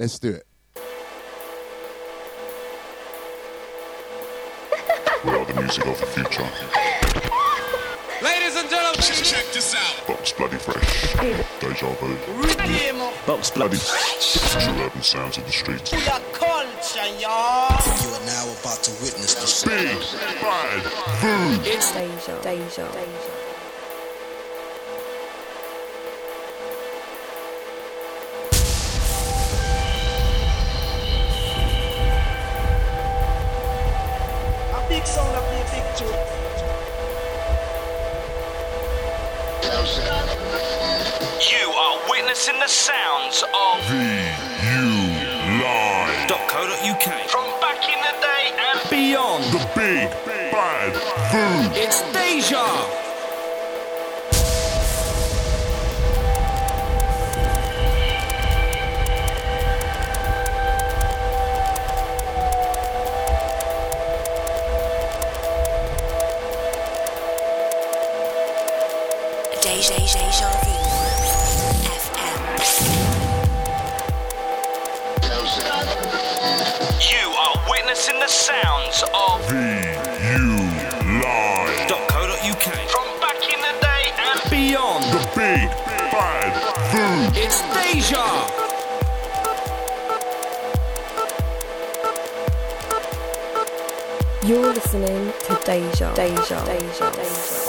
Let's do it. We are the music of the future. Ladies and gentlemen, check this out. Box bloody fresh. Deja vu. Box bloody Fresh. True urban sounds of the streets. Your culture, y'all. You are now about to witness the Big bad food. It's Deja, Deja, Deja. Witnessing the sounds of VU Live. .co.uk from back in the day and beyond. The big bad food. It's Deja. Deja, sounds of VU Live. .co.uk from back in the day and Beyond. The big bad food. It's Deja. You're listening to Deja, Deja, Deja, Deja.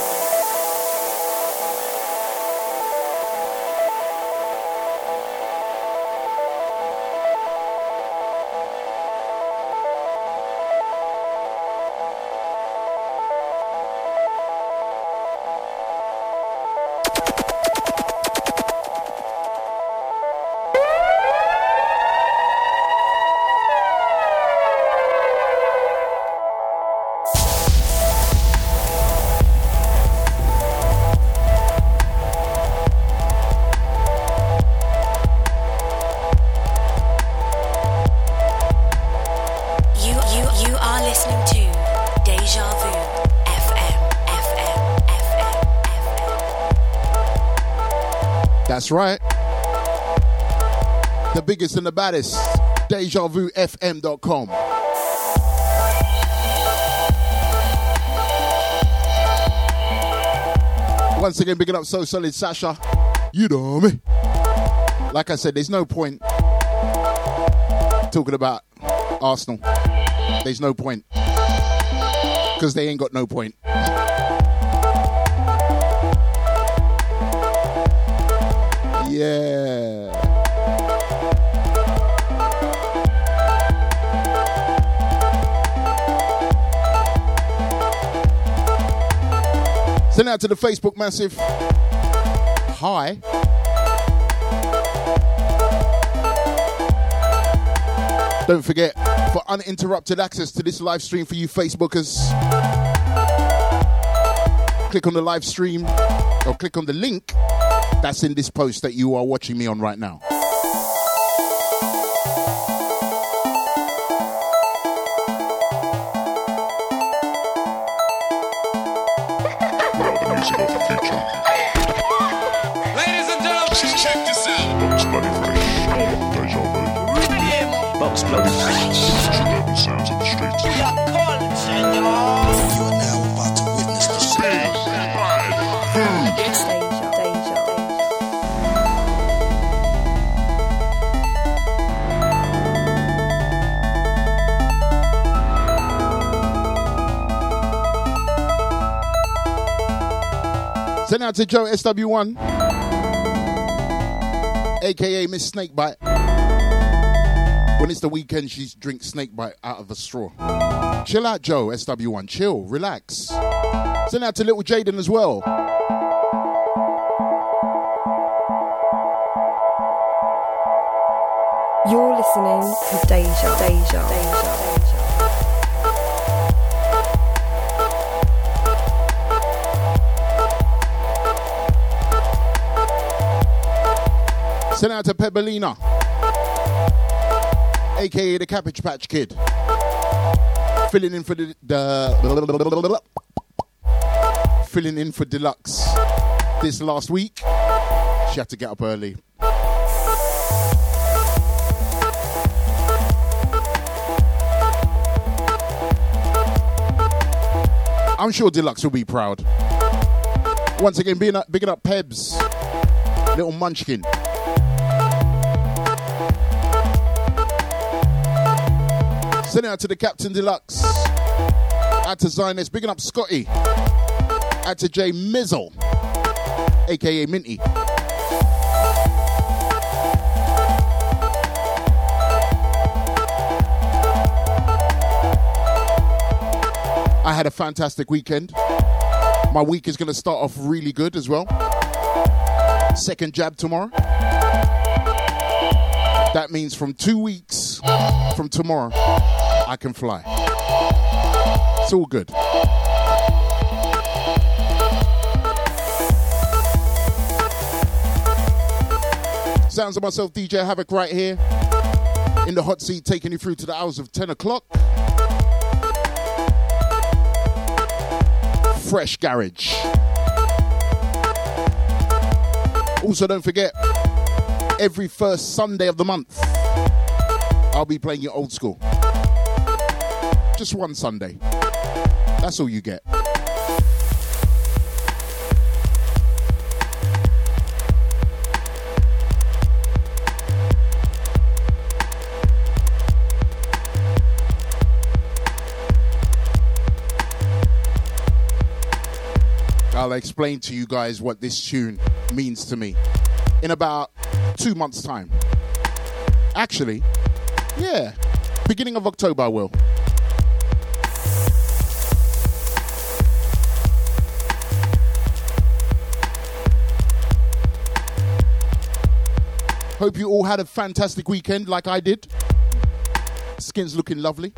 That's right. The biggest and the baddest. DejaVuFM.com. Once again, picking up So Solid Sasha. You know me. Like I said, there's no point talking about Arsenal. There's no point. Because they ain't got no point. Send out to the Facebook massive. Hi. Don't forget for uninterrupted access to this live stream for you Facebookers. Click on the live stream or click on the link that's in this post that you are watching me on right now. Send out to Joe SW1, aka Miss Snakebite. When it's the weekend, she drinks Snakebite out of a straw. Chill out, Joe SW1. Chill, relax. Send out to little Jaden as well. You're listening to Deja, Deja, Deja, Deja. Send out to Pebblina, aka the Cabbage Patch Kid. Filling in for the, the filling in for Deluxe this last week. She had to get up early. I'm sure Deluxe will be proud. Once again, being up, bigging up Pebs, little munchkin. Sending out to the Captain Deluxe. Out to Zioness, bigging up Scotty. Out to Jay Mizzle, aka Minty. I had a fantastic weekend. My week is going to start off really good as well. Second jab tomorrow. That means from two weeks from tomorrow, I can fly. It's all good. Sounds of myself, DJ Havoc, right here in the hot seat, taking you through to the hours of 10 o'clock. Fresh Garage. Also, don't forget, every first Sunday of the month, I'll be playing your old school. Just one Sunday. That's all you get. I'll explain to you guys what this tune means to me in about two months' time. Actually, yeah, beginning of October, I will. Hope you all had a fantastic weekend like I did. Skin's looking lovely.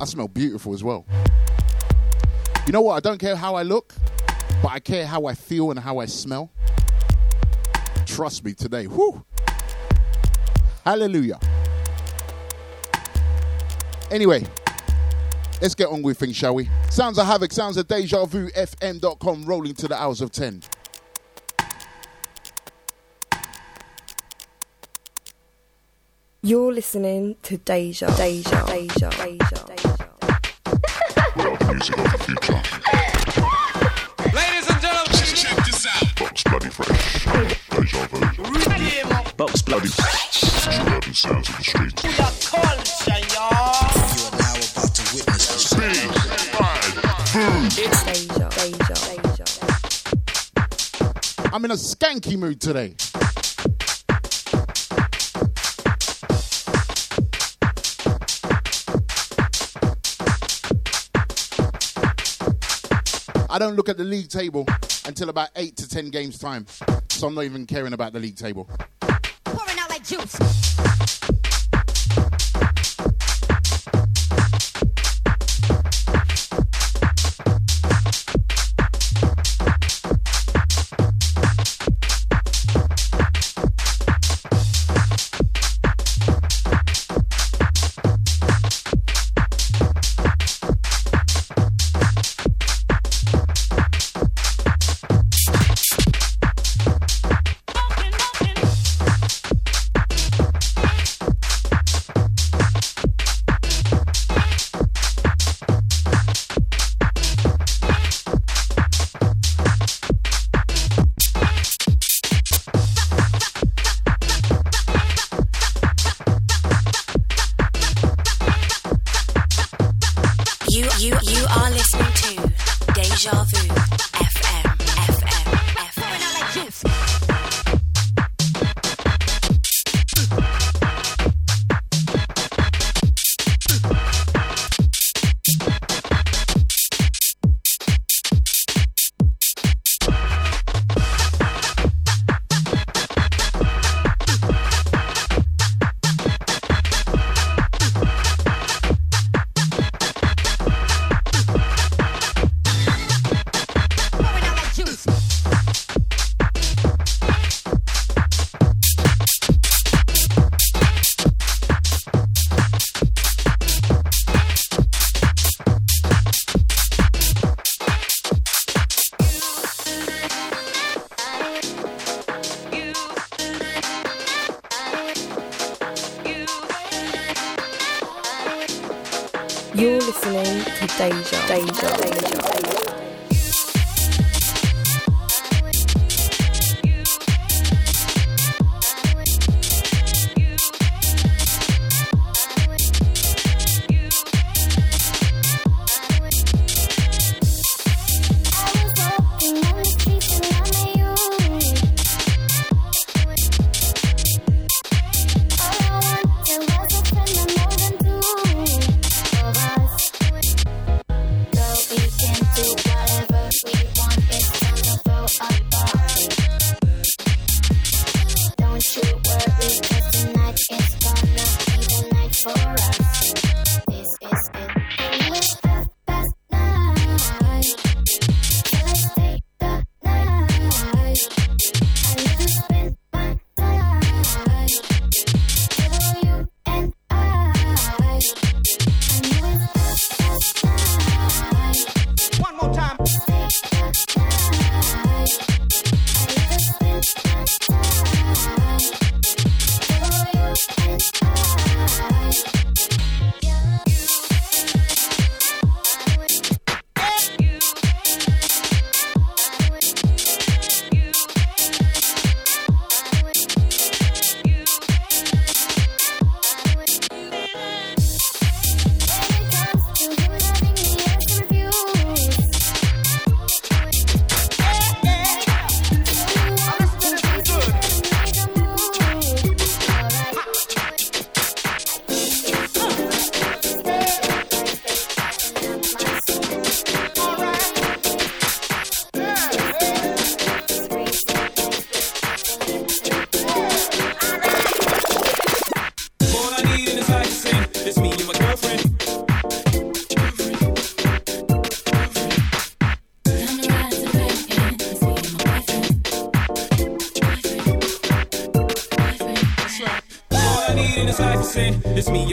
I smell beautiful as well. You know what? I don't care how I look, but I care how I feel and how I smell. Trust me today. Whew. Hallelujah. Anyway, let's get on with things, shall we? Sounds of Havoc, sounds of Deja Vu, FM.com, rolling to the hours of 10. You're listening to Deja, Deja, Deja, Deja, Deja. We are the music of the future. Ladies and gentlemen, check this out. Box Bloody Fresh. Deja Vu. Box Bloody True urban sounds of the streets. We are culture, y'all. You are now about to witness the sound. Deja, Deja, Deja. I'm in a skanky mood today. I don't look at the league table until about eight to ten games time, so I'm not even caring about the league table. Pouring out like juice.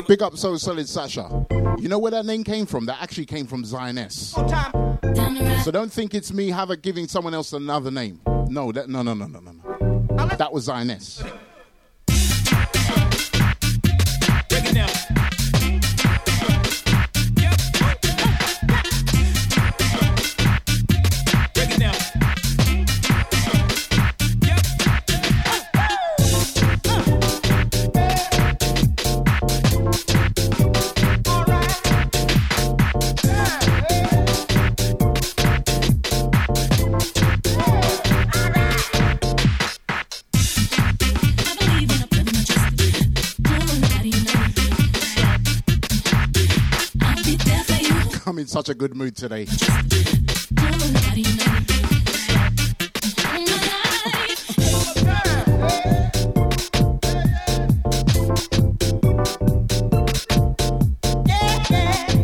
Big up So Solid Sasha. You know where that name came from? That actually came from Zioness. So don't think it's me have a giving someone else another name. No, that no no no no no no. That was Zioness. Such a good mood today.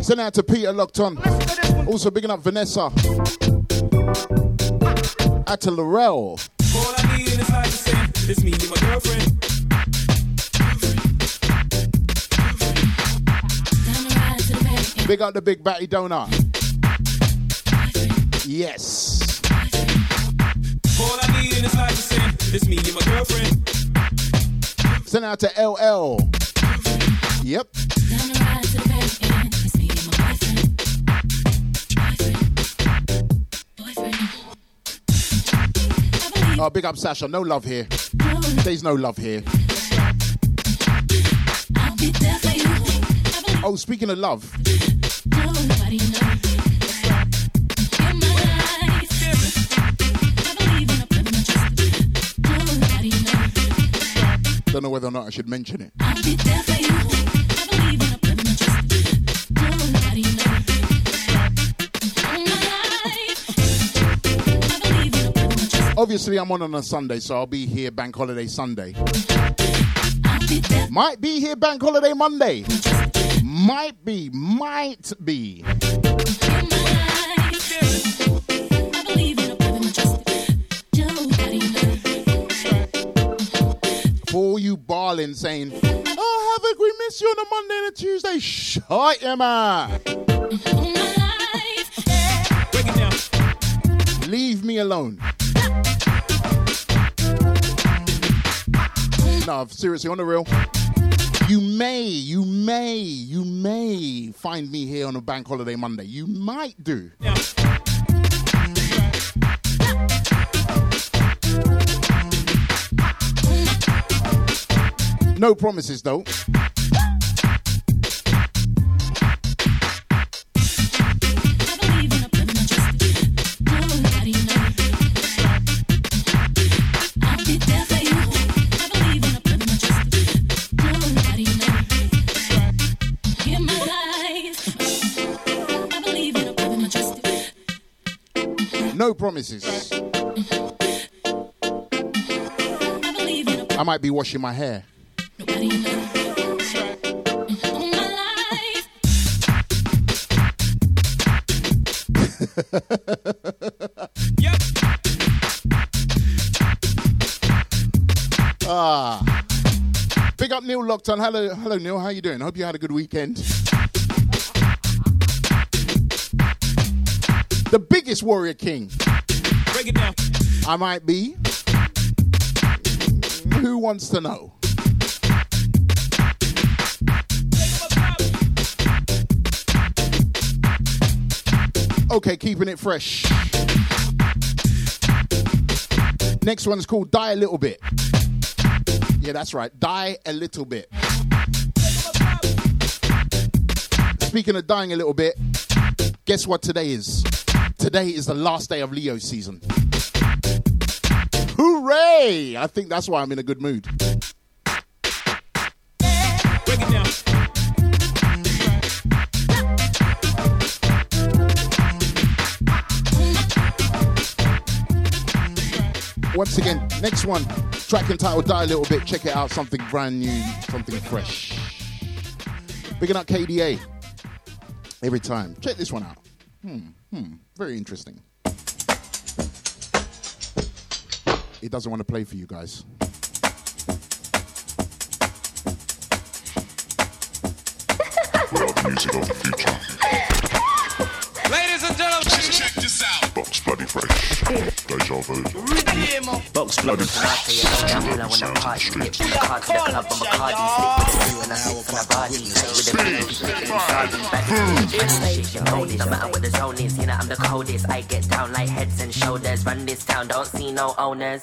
Send out to Peter locked on. Also bigging up Vanessa. Out to Laurel. All I need is like it's me and my girlfriend. Big up the big batty donut. Yes. All I need is like to say, it's me and my girlfriend. Send out to LL. Yep. Oh, big up Sasha. No love here. There's no love here. Oh, speaking of love. Don't know whether or not I should mention it. Obviously, I'm on on a Sunday, so I'll be here Bank Holiday Sunday. Might be here Bank Holiday Monday. Might be, might be. For you barling saying, Oh, Havoc, we miss you on a Monday and a Tuesday. Shut your mouth. Leave me alone. No, seriously, on the real. You may, you may, you may find me here on a bank holiday Monday. You might do. Yeah. No promises though. No promises. I might be washing my hair. Yep. Ah. Big up Neil Lockton. Hello, hello Neil. How you doing? Hope you had a good weekend. The biggest warrior king. Break it down. I might be. Who wants to know? Okay, keeping it fresh. Next one's called Die a Little Bit. Yeah, that's right. Die a Little Bit. Speaking of dying a little bit, guess what today is? Today is the last day of Leo season. Hooray! I think that's why I'm in a good mood. Once again, next one, track entitled Die a Little Bit. Check it out, something brand new, something fresh. Picking up KDA every time. Check this one out. Hmm, hmm, very interesting. It doesn't want to play for you guys. We are the music of the future. Ladies and gentlemen, Check this out. Box bloody fresh. Deja vu. Box blood. No matter what the zone is, you know I'm the coldest. I get down like heads and shoulders. Run this town, don't see no owners.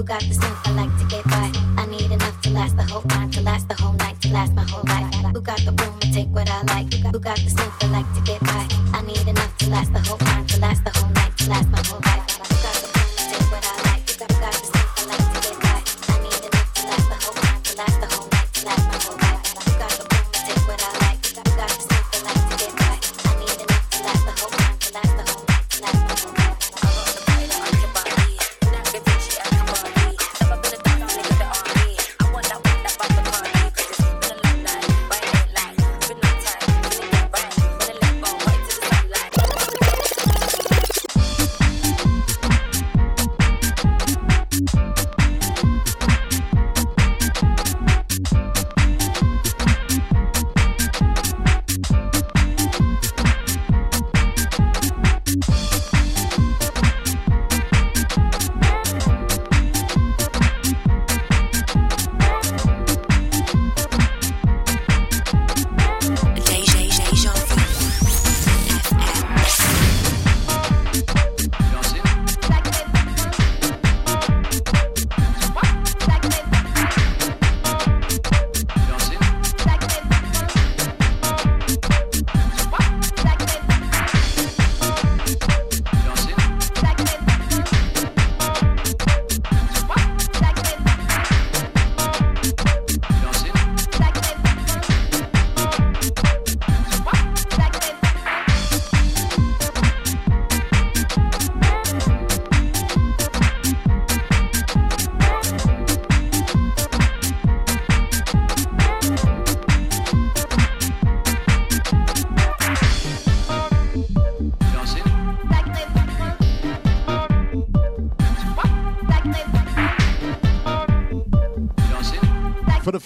Who got, the stuff I like to get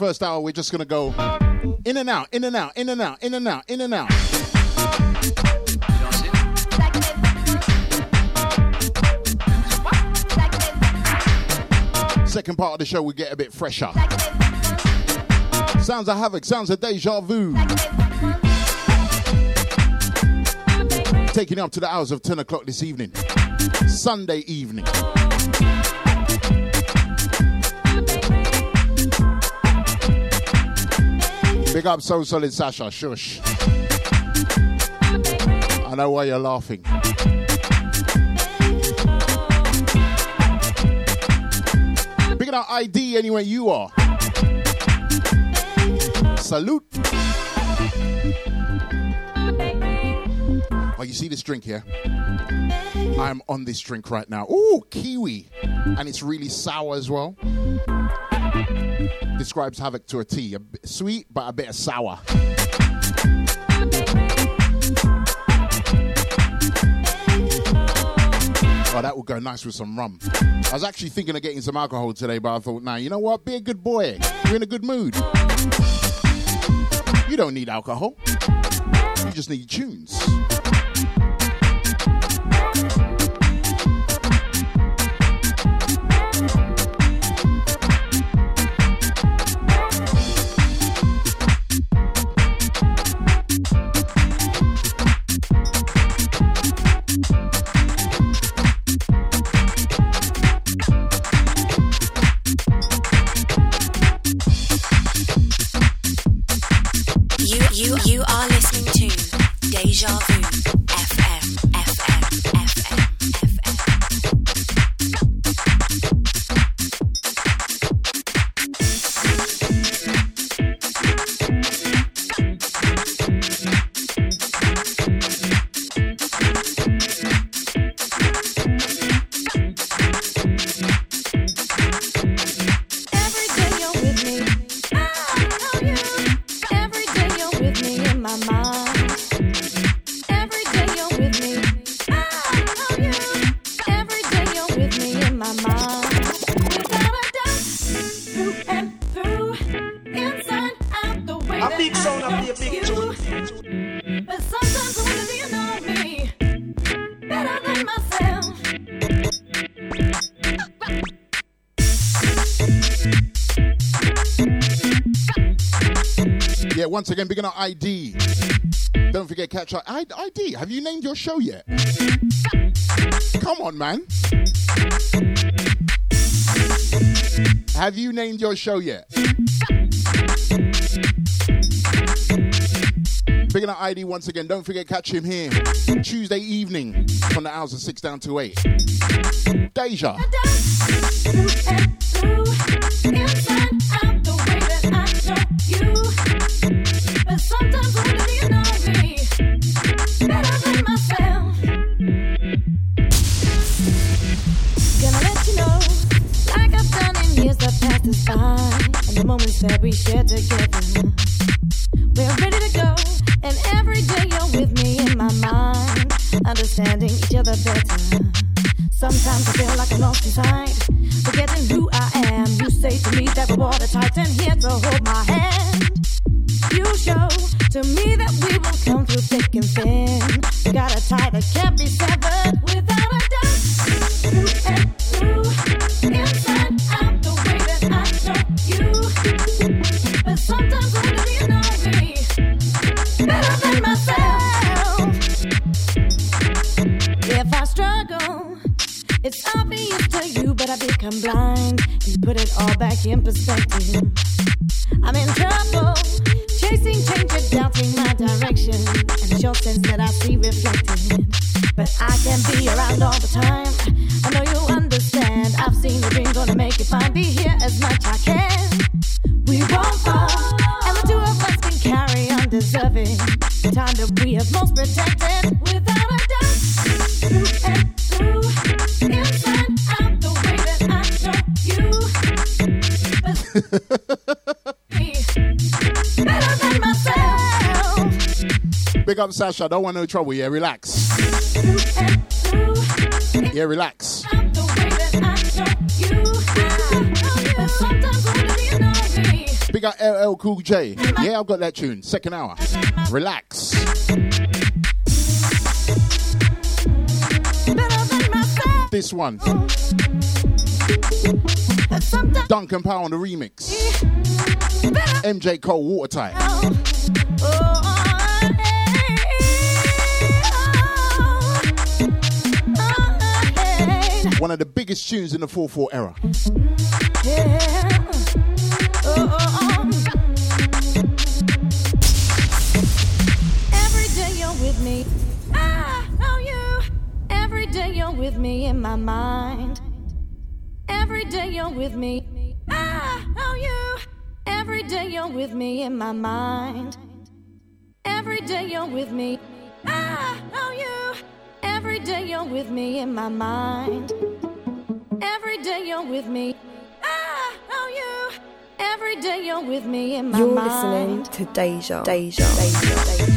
first hour, we're just gonna go in and out, in and out, in and out, in and out, in and out. Second part of the show, we get a bit fresher. Sounds of havoc, sounds of deja vu. Taking up to the hours of 10 o'clock this evening, Sunday evening. Big up So Solid Sasha, shush. I know why you're laughing. Picking out ID anywhere you are. Salute. Oh, you see this drink here? I'm on this drink right now. Ooh, kiwi. And it's really sour as well. Describes Havoc to a T. A bit sweet, but a bit of sour. Oh, that would go nice with some rum. I was actually thinking of getting some alcohol today, but I thought, nah, you know what? Be a good boy. You're in a good mood. You don't need alcohol. You just need tunes. Once again, big up ID. Don't forget, catch our I- ID. Have you named your show yet? Come on, man. Have you named your show yet? Big up ID once again. Don't forget, catch him here Tuesday evening from the hours of 6 down to 8. Deja. Back in perspective. I'm in trouble, chasing change doubting my direction, and it's your sense that I see reflected. But I can be around all the time. I know you understand. I've seen the dream, gonna make it fine. Be here as much I can. We won't fall, and the two of us can carry on deserving. The time that we have most protected, without Big up Sasha. Don't want no trouble. Yeah, relax. Yeah, relax. Big up LL Cool J. Yeah, I've got that tune. Second hour. Relax. This one. Duncan Powell on the remix. MJ Cole Watertight. One of the biggest tunes in the 4-4 era. Every day you're with me. I know you. Every day you're with me in my mind. Every day you're with me. I know you. Every day you're with me in my mind. Every day you're with me. I know you. Every day you're with me in my mind. Every day you're with me. I know you. Every day you're with me in my You're mind. listening to Deja. Deja. Deja. Deja.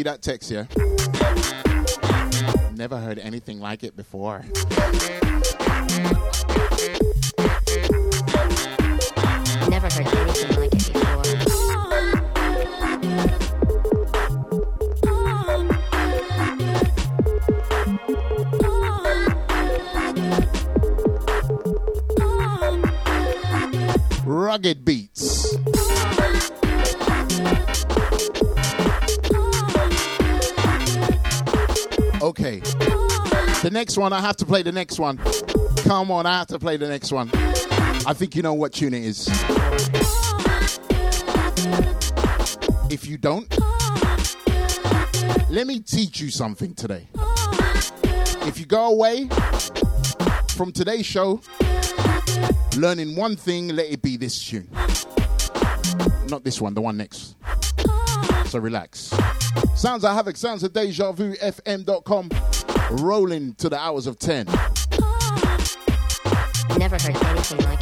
See that text, yeah? Never heard anything like it before. Next one, I have to play the next one. Come on, I have to play the next one. I think you know what tune it is. If you don't, let me teach you something today. If you go away from today's show learning one thing, let it be this tune. Not this one, the one next. So relax. Sounds of Havoc, sounds of Deja Vu, FM.com. Rolling to the hours of 10. Never heard anything like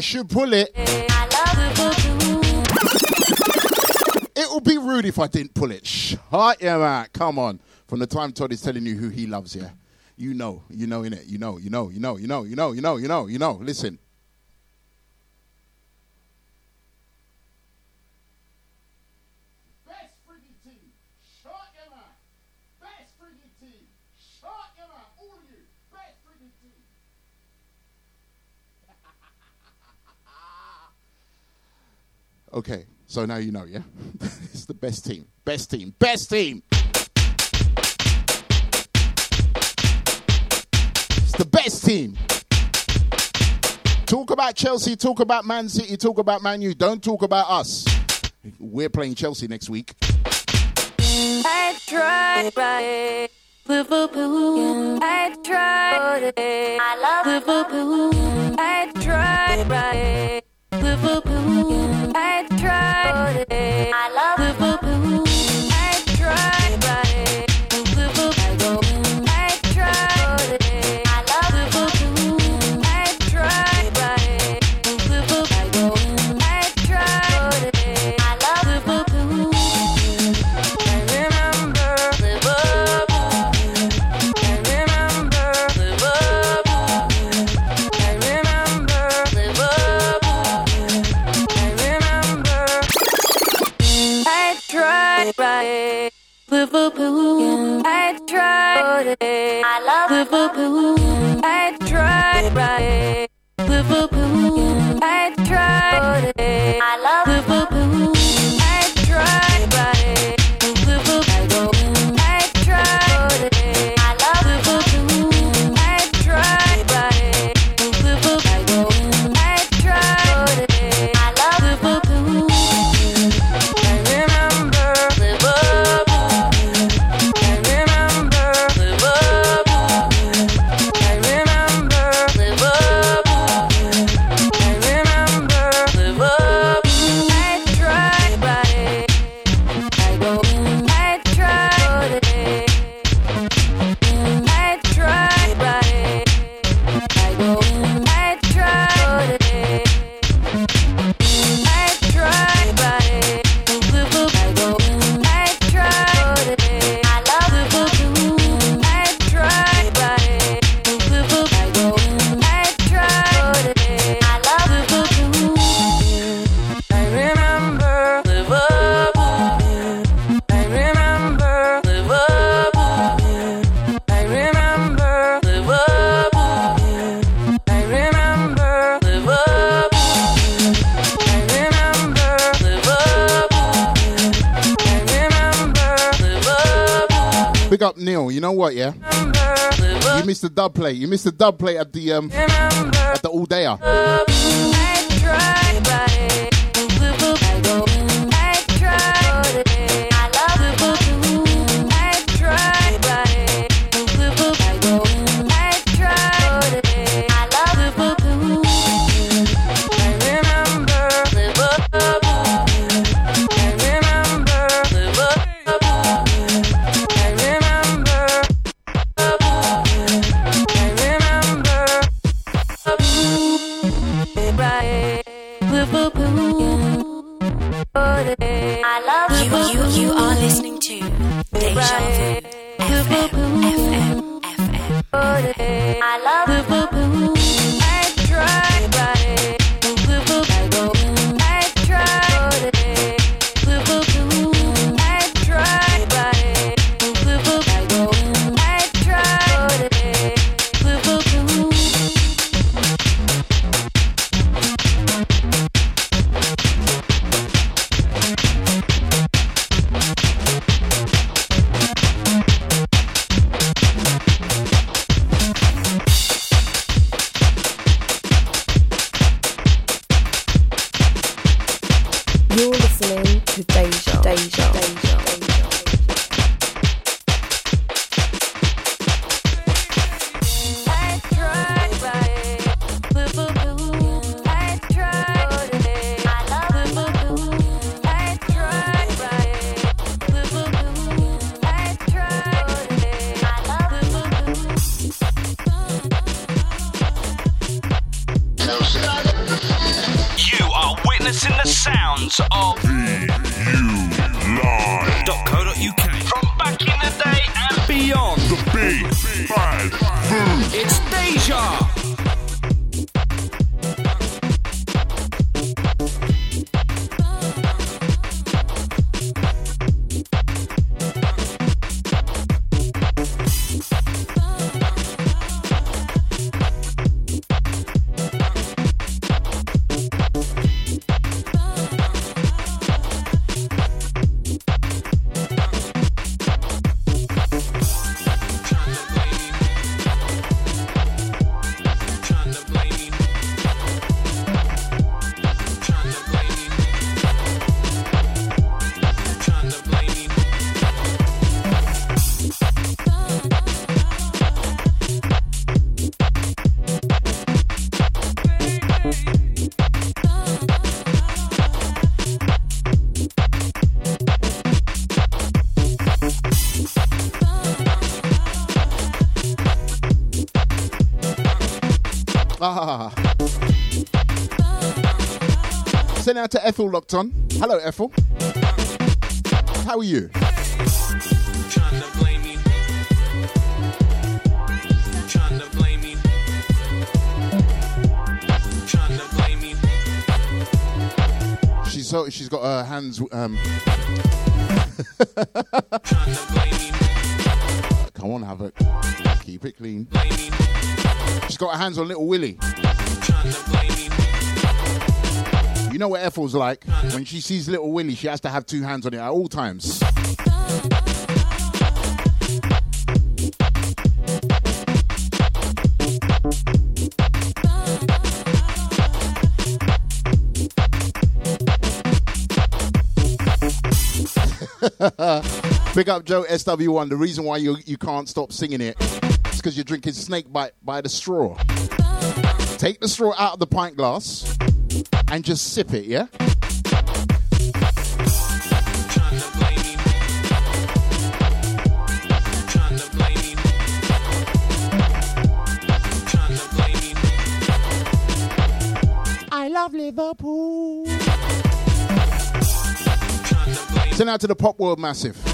I should pull it. It would be rude if I didn't pull it. Shut your mouth. Come on. From the time Todd is telling you who he loves, yeah. You know, you know in it. You know, you know, you know, you know, you know, you know, you know, you know. Listen. Best friggin' team. Shut your mouth. Best friggin' team. Shut your mouth. All of you. Best friggin' team. Okay, so now you know, yeah? it's the best team. Best team. Best team. It's the best team. Talk about Chelsea, talk about Man City, talk about Man U. Don't talk about us. We're playing Chelsea next week. I tried, right? I tried. I love Liverpool. I tried, right? Liverpool. I tried. I love I love Liverpool. Big up Neil. You know what, yeah? You missed the dub play. You missed the dub play at the um at the all dayer. I love Send out to Ethel locked on. Hello, Ethel. How are you? She's so she's got her hands. Um, come on, have it. Keep it clean. She's got her hands on little Willie. You know what Ethel's like? When she sees little Willie, she has to have two hands on it at all times. Big up Joe SW1. The reason why you, you can't stop singing it is because you're drinking snake bite by the straw. Take the straw out of the pint glass and just sip it, yeah? I love Liverpool. Send out to the Pop World Massive.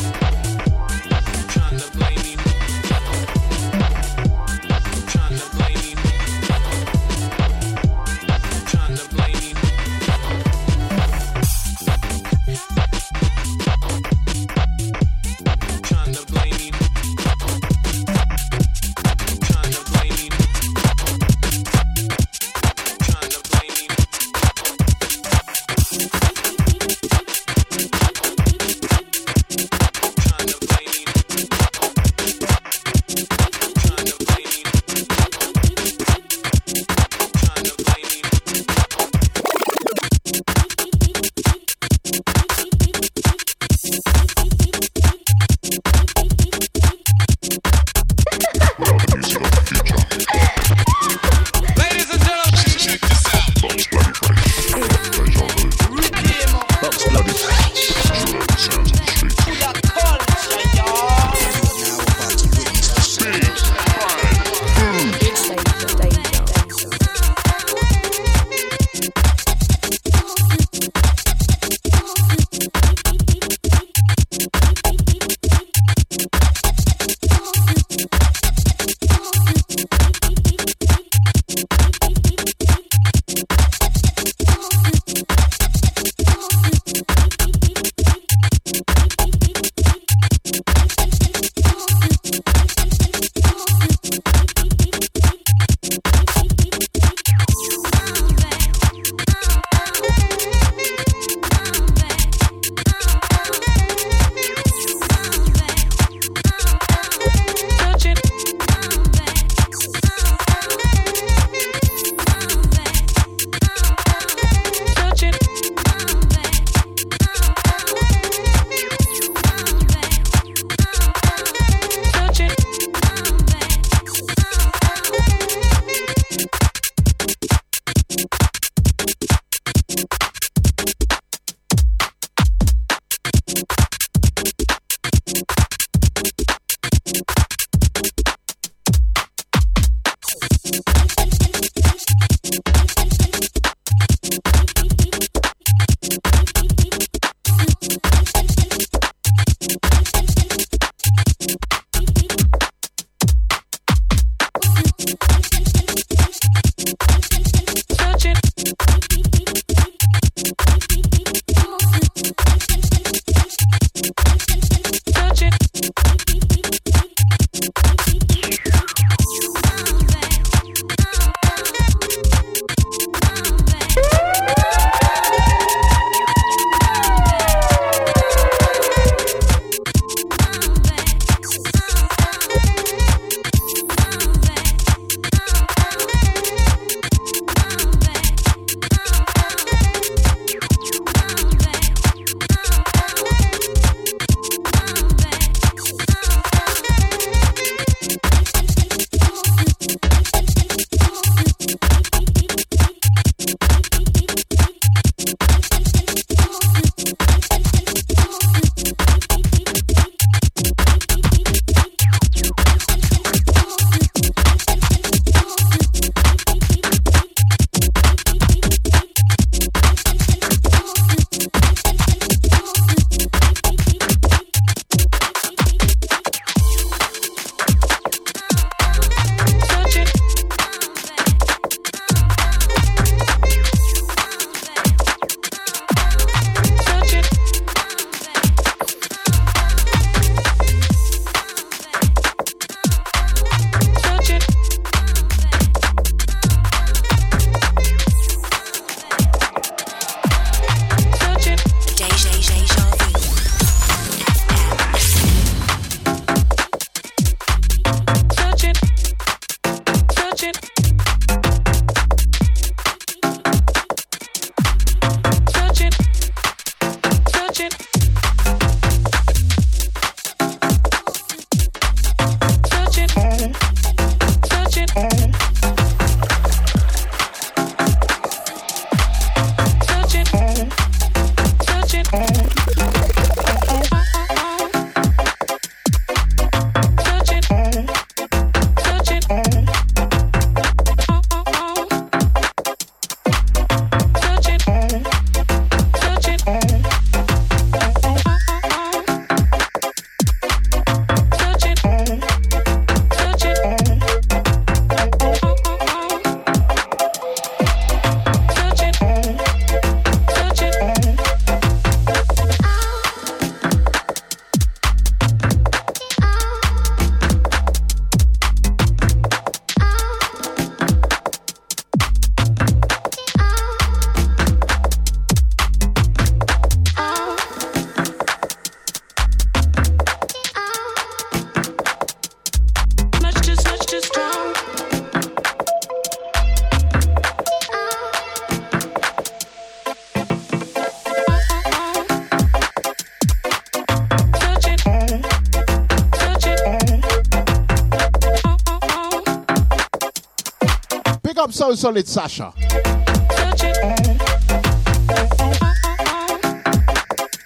Solid Sasha.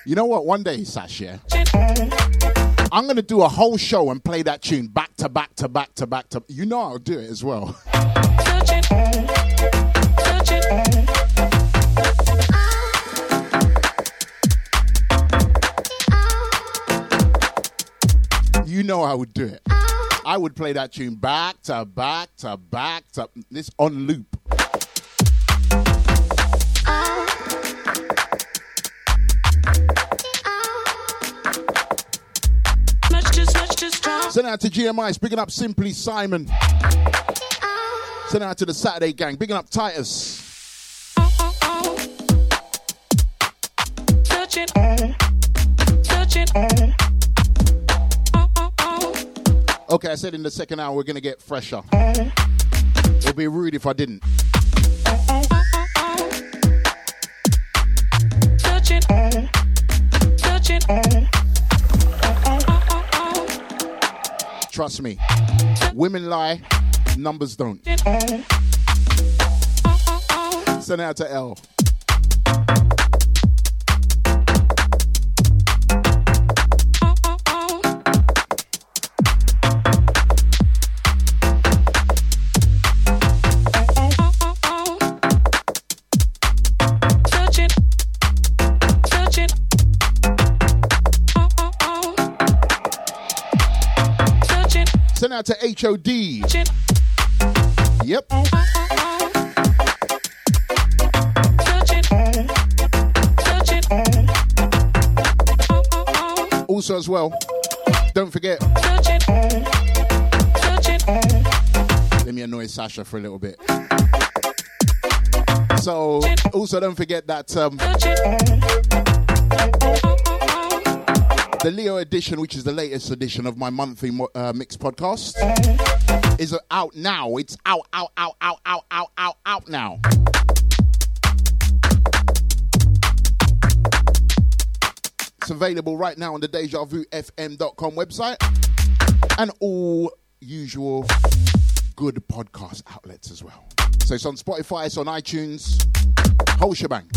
You know what? One day, Sasha, I'm going to do a whole show and play that tune back to back to back to back to. You know I'll do it as well. You know I would do it. I would play that tune back to back to back to this on loop. Send out to GMI, picking up Simply Simon. Send out to the Saturday gang, picking up Titus. Okay, I said in the second hour we're gonna get fresher. It'd be rude if I didn't. Trust me, women lie, numbers don't. Send out to L. out to HOD. Yep. Also, as well, don't forget. Let me annoy Sasha for a little bit. So, also don't forget that um, the Leo edition, which is the latest edition of my monthly mo- uh, mix podcast, is out now. It's out, out, out, out, out, out, out, out now. It's available right now on the DejaVuFM.com website and all usual good podcast outlets as well. So it's on Spotify, it's on iTunes, whole shebang.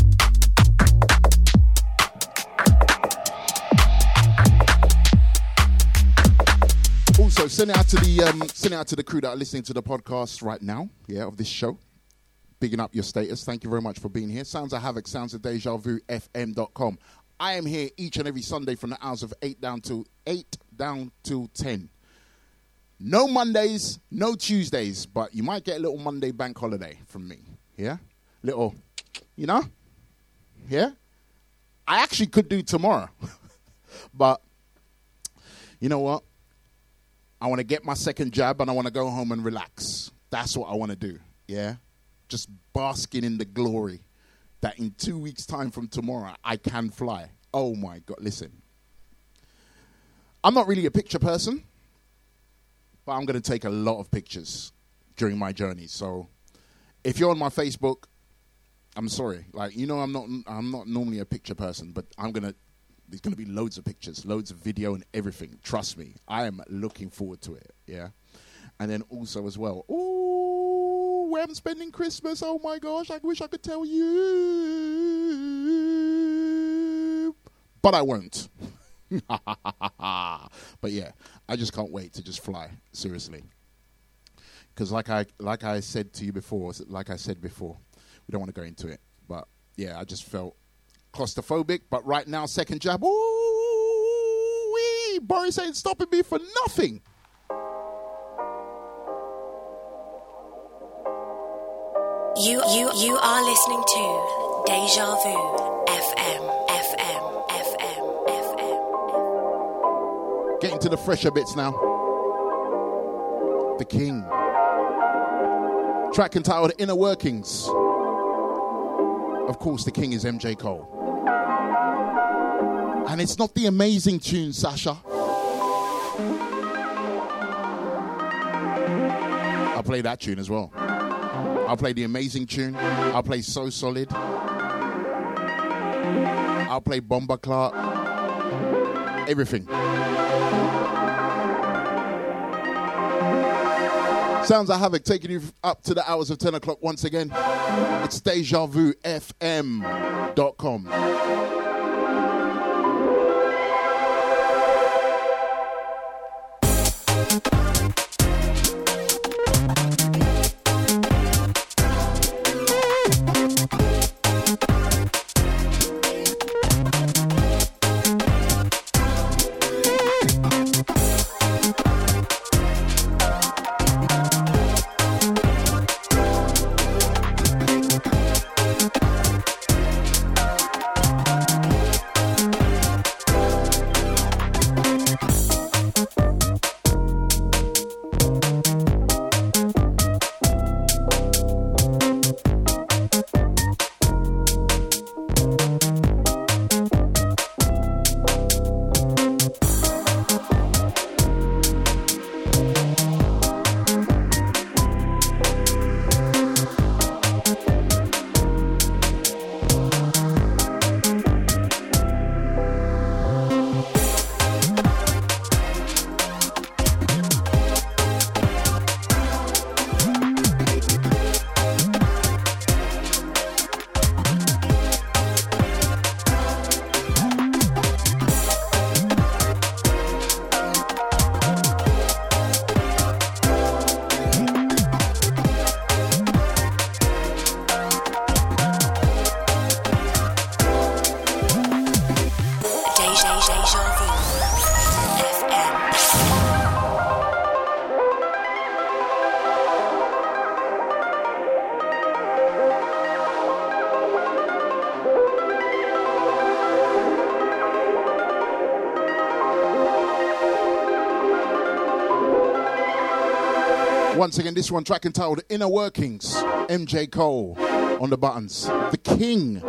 Also, send it out to the um, send it out to the crew that are listening to the podcast right now. Yeah, of this show. Bigging up your status. Thank you very much for being here. Sounds of Havoc, sounds of Deja Vu, FM.com. I am here each and every Sunday from the hours of eight down to eight down to ten. No Mondays, no Tuesdays, but you might get a little Monday bank holiday from me. Yeah, little, you know, yeah. I actually could do tomorrow, but you know what? I want to get my second jab and I want to go home and relax. That's what I want to do. Yeah? Just basking in the glory that in two weeks' time from tomorrow, I can fly. Oh my God. Listen, I'm not really a picture person, but I'm going to take a lot of pictures during my journey. So if you're on my Facebook, I'm sorry. Like, you know, I'm not, I'm not normally a picture person, but I'm going to there's going to be loads of pictures, loads of video, and everything. Trust me, I am looking forward to it. Yeah, and then also as well. Oh, where I'm spending Christmas. Oh my gosh, I wish I could tell you, but I won't. but yeah, I just can't wait to just fly. Seriously, because like I like I said to you before, like I said before, we don't want to go into it, but yeah, I just felt claustrophobic, but right now, second jab, ooh, wee, Boris ain't stopping me for nothing. You, you, you are listening to Deja Vu FM, FM, FM, FM. Getting to the fresher bits now. The King. Track entitled Inner Workings. Of course, the King is MJ Cole. And it's not the amazing tune, Sasha. I'll play that tune as well. I'll play the amazing tune. I'll play So Solid. I'll play Bomber Clark. Everything. Sounds of Havoc taking you up to the hours of 10 o'clock once again. It's DejaVuFM.com. Once again, this one track entitled Inner Workings. MJ Cole on the buttons. The King.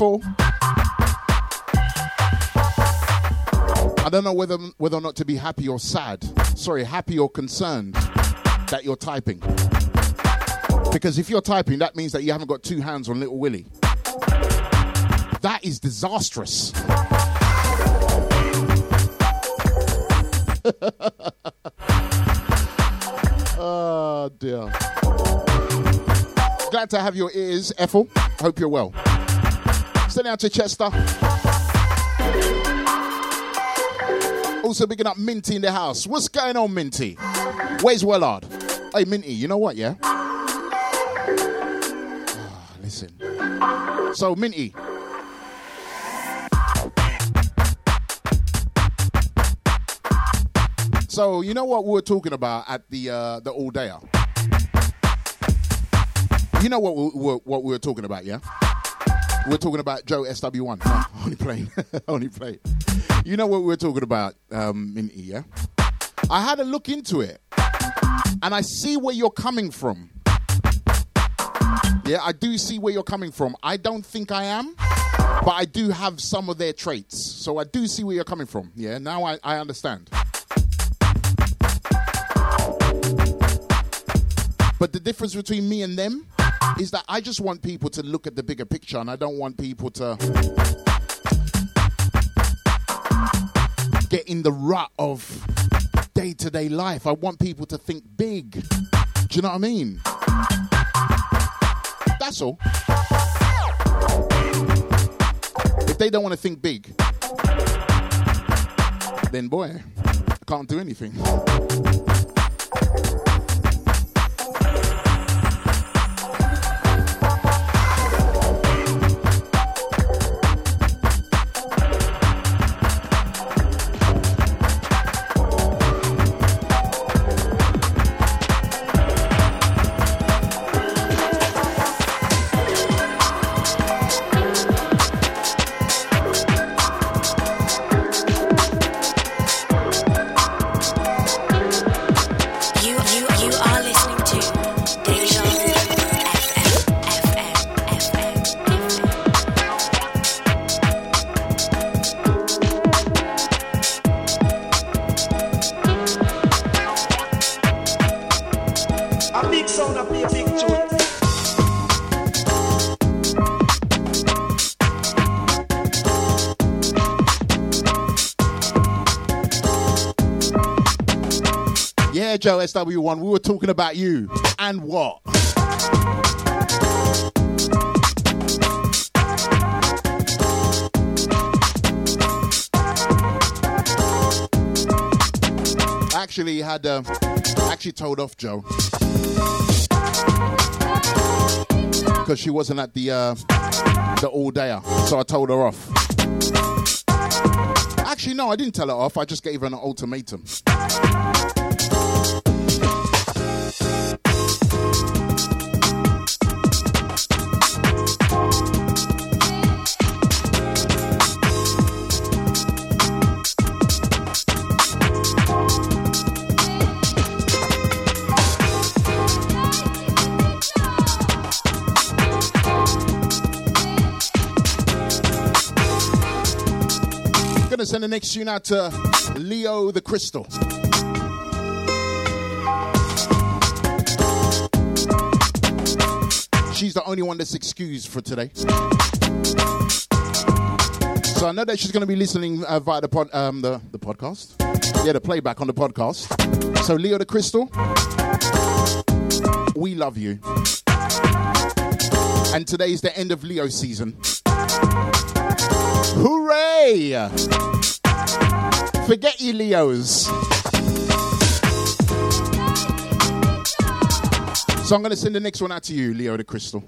Ethel. I don't know whether whether or not to be happy or sad. Sorry, happy or concerned that you're typing. Because if you're typing, that means that you haven't got two hands on Little Willie. That is disastrous. oh dear. Glad to have your ears, Ethel. Hope you're well. Send out to Chester. Also picking up Minty in the house. What's going on, Minty? Where's Wellard? Hey, Minty, you know what, yeah? Ah, listen. So, Minty, So you know what we were talking about at the uh, the all day. You know what we, what we were talking about, yeah. We're talking about Joe SW1. No, only playing, only playing. You know what we are talking about, um, in yeah? I had a look into it, and I see where you're coming from. Yeah, I do see where you're coming from. I don't think I am, but I do have some of their traits. So I do see where you're coming from. Yeah, now I, I understand. But the difference between me and them is that I just want people to look at the bigger picture and I don't want people to get in the rut of day to day life. I want people to think big. Do you know what I mean? That's all. If they don't want to think big, then boy, I can't do anything. Yeah, Joe SW1, we were talking about you. And what? Actually, had uh, actually told off Joe because she wasn't at the uh, the all dayer, so I told her off. Actually, no, I didn't tell her off. I just gave her an ultimatum. Gonna send the next tune out to Leo the Crystal. She's the only one that's excused for today. So I know that she's going to be listening uh, via the, pod, um, the the podcast. Yeah, the playback on the podcast. So Leo the Crystal, we love you. And today's the end of Leo season. Hooray! Forget you, Leos. So I'm going to send the next one out to you, Leo the Crystal.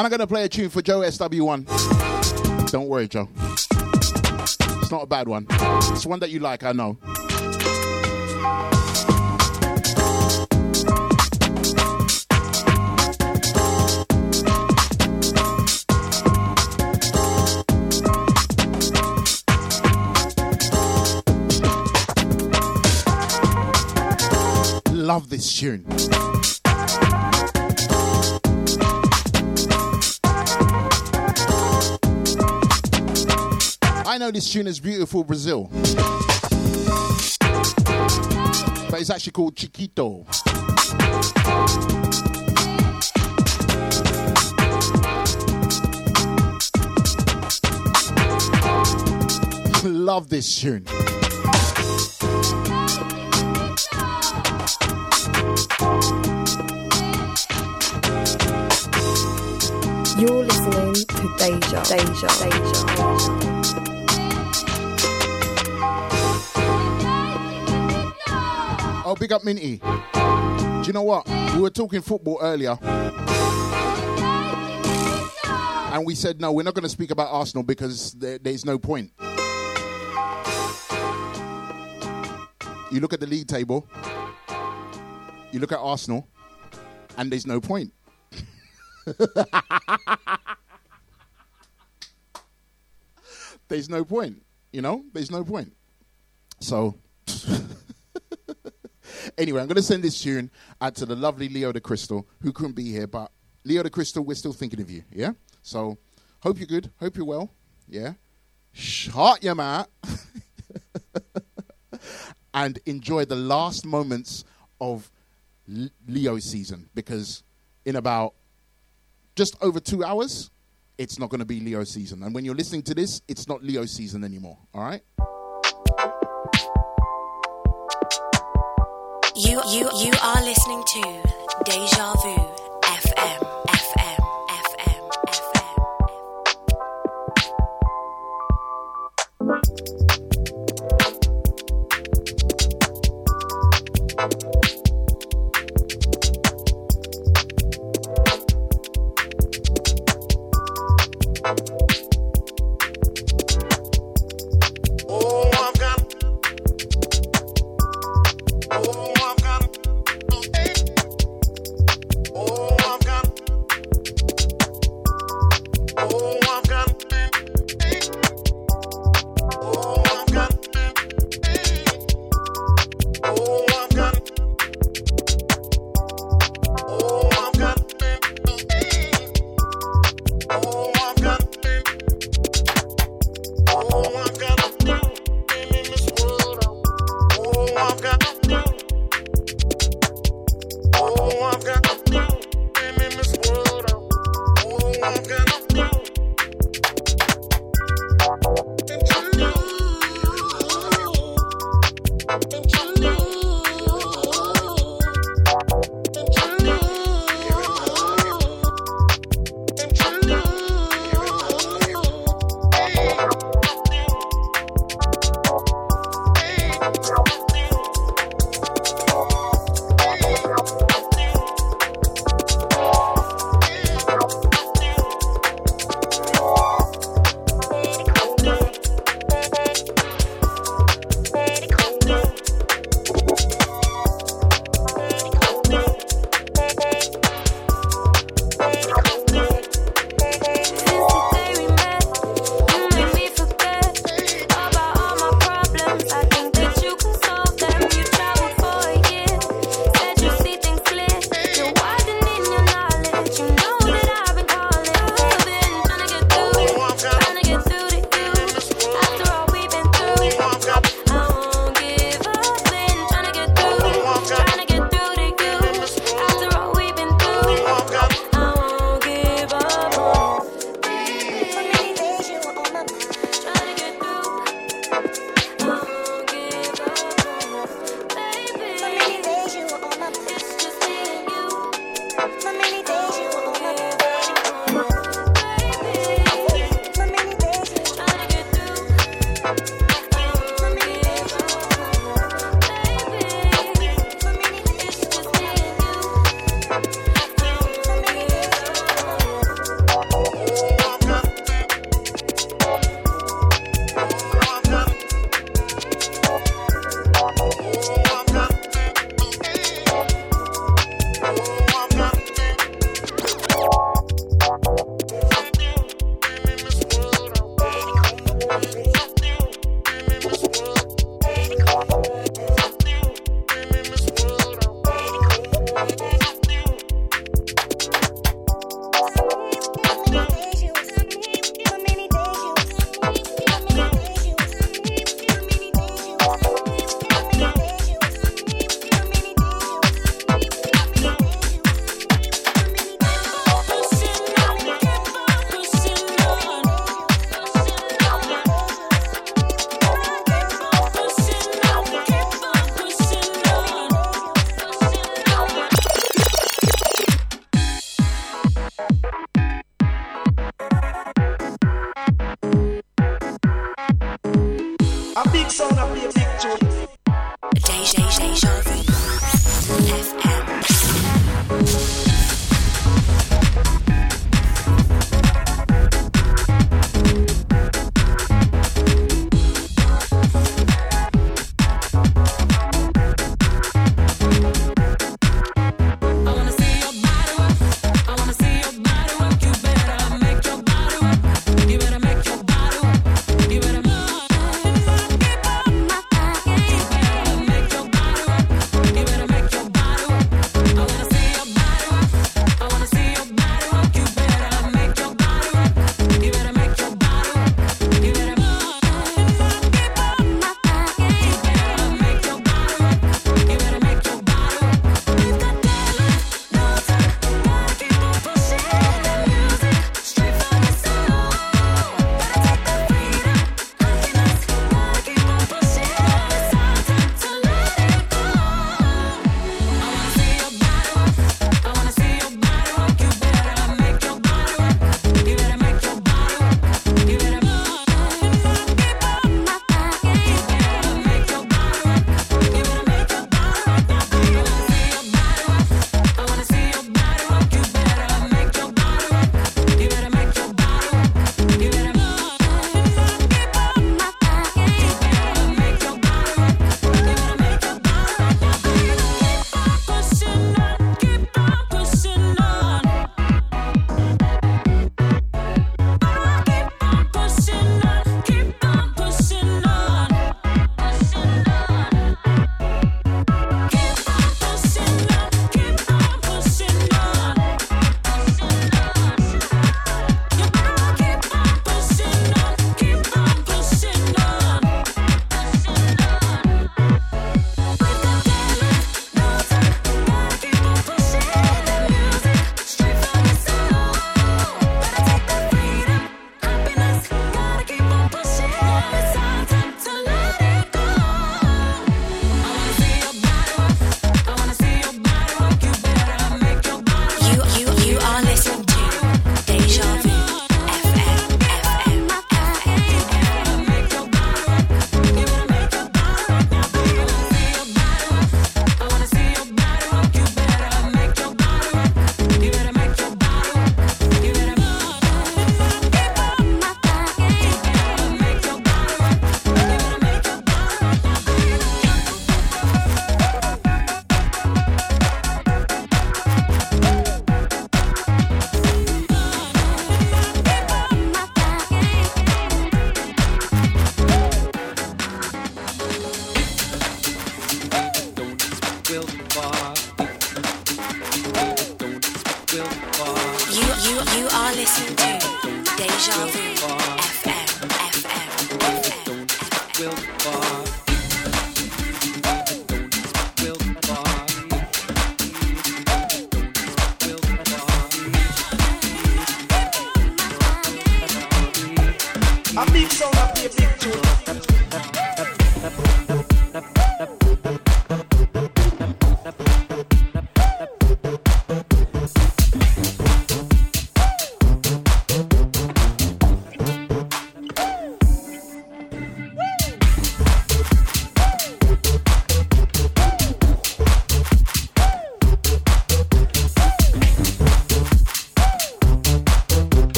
And I'm going to play a tune for Joe SW1. Don't worry, Joe. It's not a bad one. It's one that you like, I know. Love this tune. I know this tune is Beautiful Brazil. But it's actually called Chiquito. Love this tune. You're listening to Deja, Deja, Deja, Deja. Oh, big up Minty. Do you know what? We were talking football earlier. And we said, no, we're not going to speak about Arsenal because there, there's no point. You look at the league table, you look at Arsenal, and there's no point. there's no point. You know, there's no point. So, anyway, I'm going to send this tune out to the lovely Leo the Crystal, who couldn't be here, but Leo the Crystal, we're still thinking of you. Yeah. So, hope you're good. Hope you're well. Yeah. Shut your mouth. and enjoy the last moments of Leo season because in about just over two hours, it's not going to be Leo season. And when you're listening to this, it's not Leo season anymore. All right? You you you are listening to Deja Vu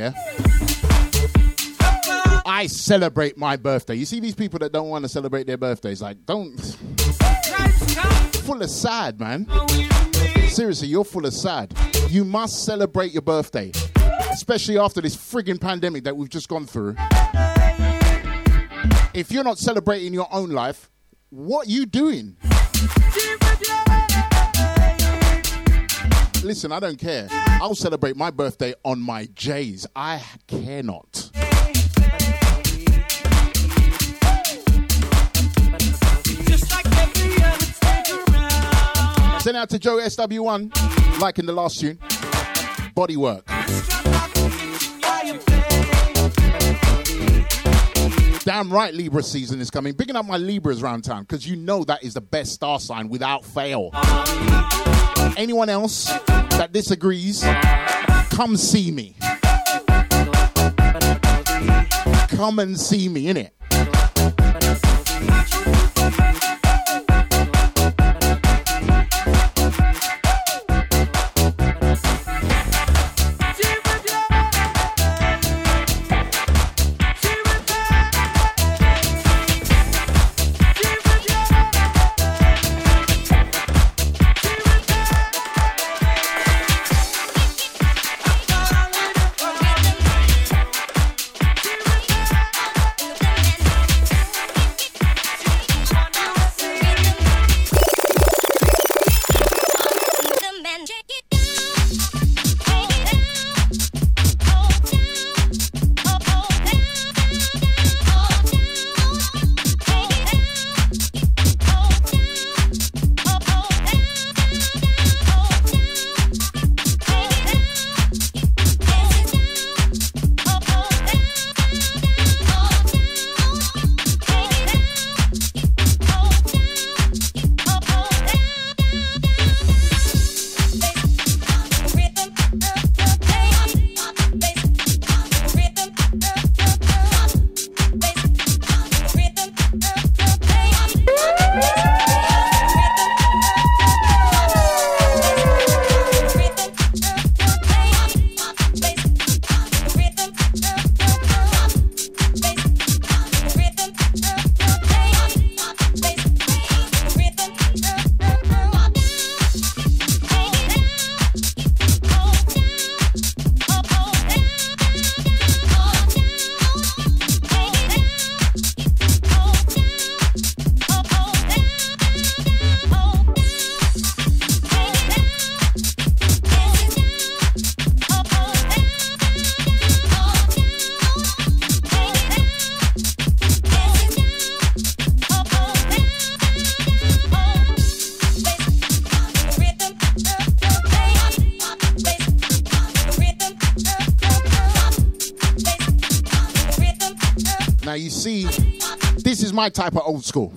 yeah? I celebrate my birthday. You see these people that don't want to celebrate their birthdays, like, don't. full of sad, man. Seriously, you're full of sad. You must celebrate your birthday, especially after this frigging pandemic that we've just gone through. If you're not celebrating your own life, what are you doing? Listen, I don't care. I'll celebrate my birthday on my J's. I care not. Send out to Joe SW1, like in the last tune. Bodywork. Damn right, Libra season is coming. Bigging up my Libras around town because you know that is the best star sign without fail. Anyone else that disagrees, come see me. Come and see me, innit? My type of old school.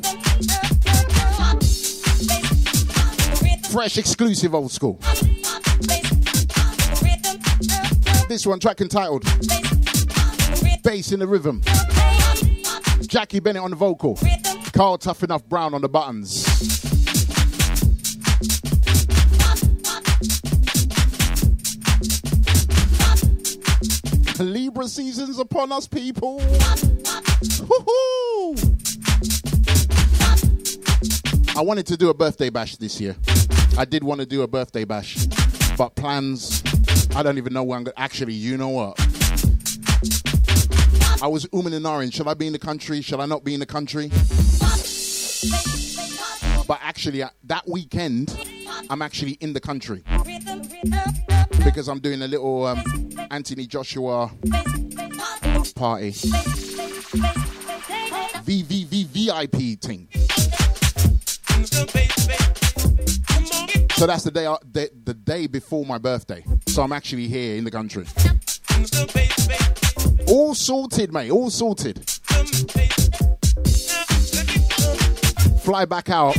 Fresh, exclusive old school. This one, track entitled Bass in the Rhythm. Jackie Bennett on the vocal. Carl Tough Enough Brown on the buttons. Libra season's upon us, people. Woo-hoo! I wanted to do a birthday bash this year. I did want to do a birthday bash, but plans. I don't even know where I'm going. Actually, you know what? I was umming and ahhing. Should I be in the country? Should I not be in the country? But actually, uh, that weekend, I'm actually in the country because I'm doing a little um, Anthony Joshua party. VVVVIP thing. So that's the day, the, the day before my birthday. So I'm actually here in the country. All sorted, mate. All sorted. Fly back out.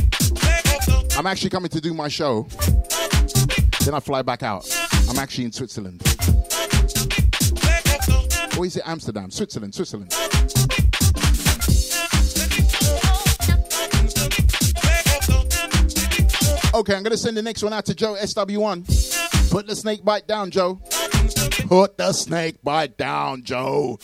I'm actually coming to do my show. Then I fly back out. I'm actually in Switzerland. Or is it Amsterdam? Switzerland, Switzerland. Okay, I'm gonna send the next one out to Joe SW1. Put the snake bite down, Joe. Put the snake bite down, Joe.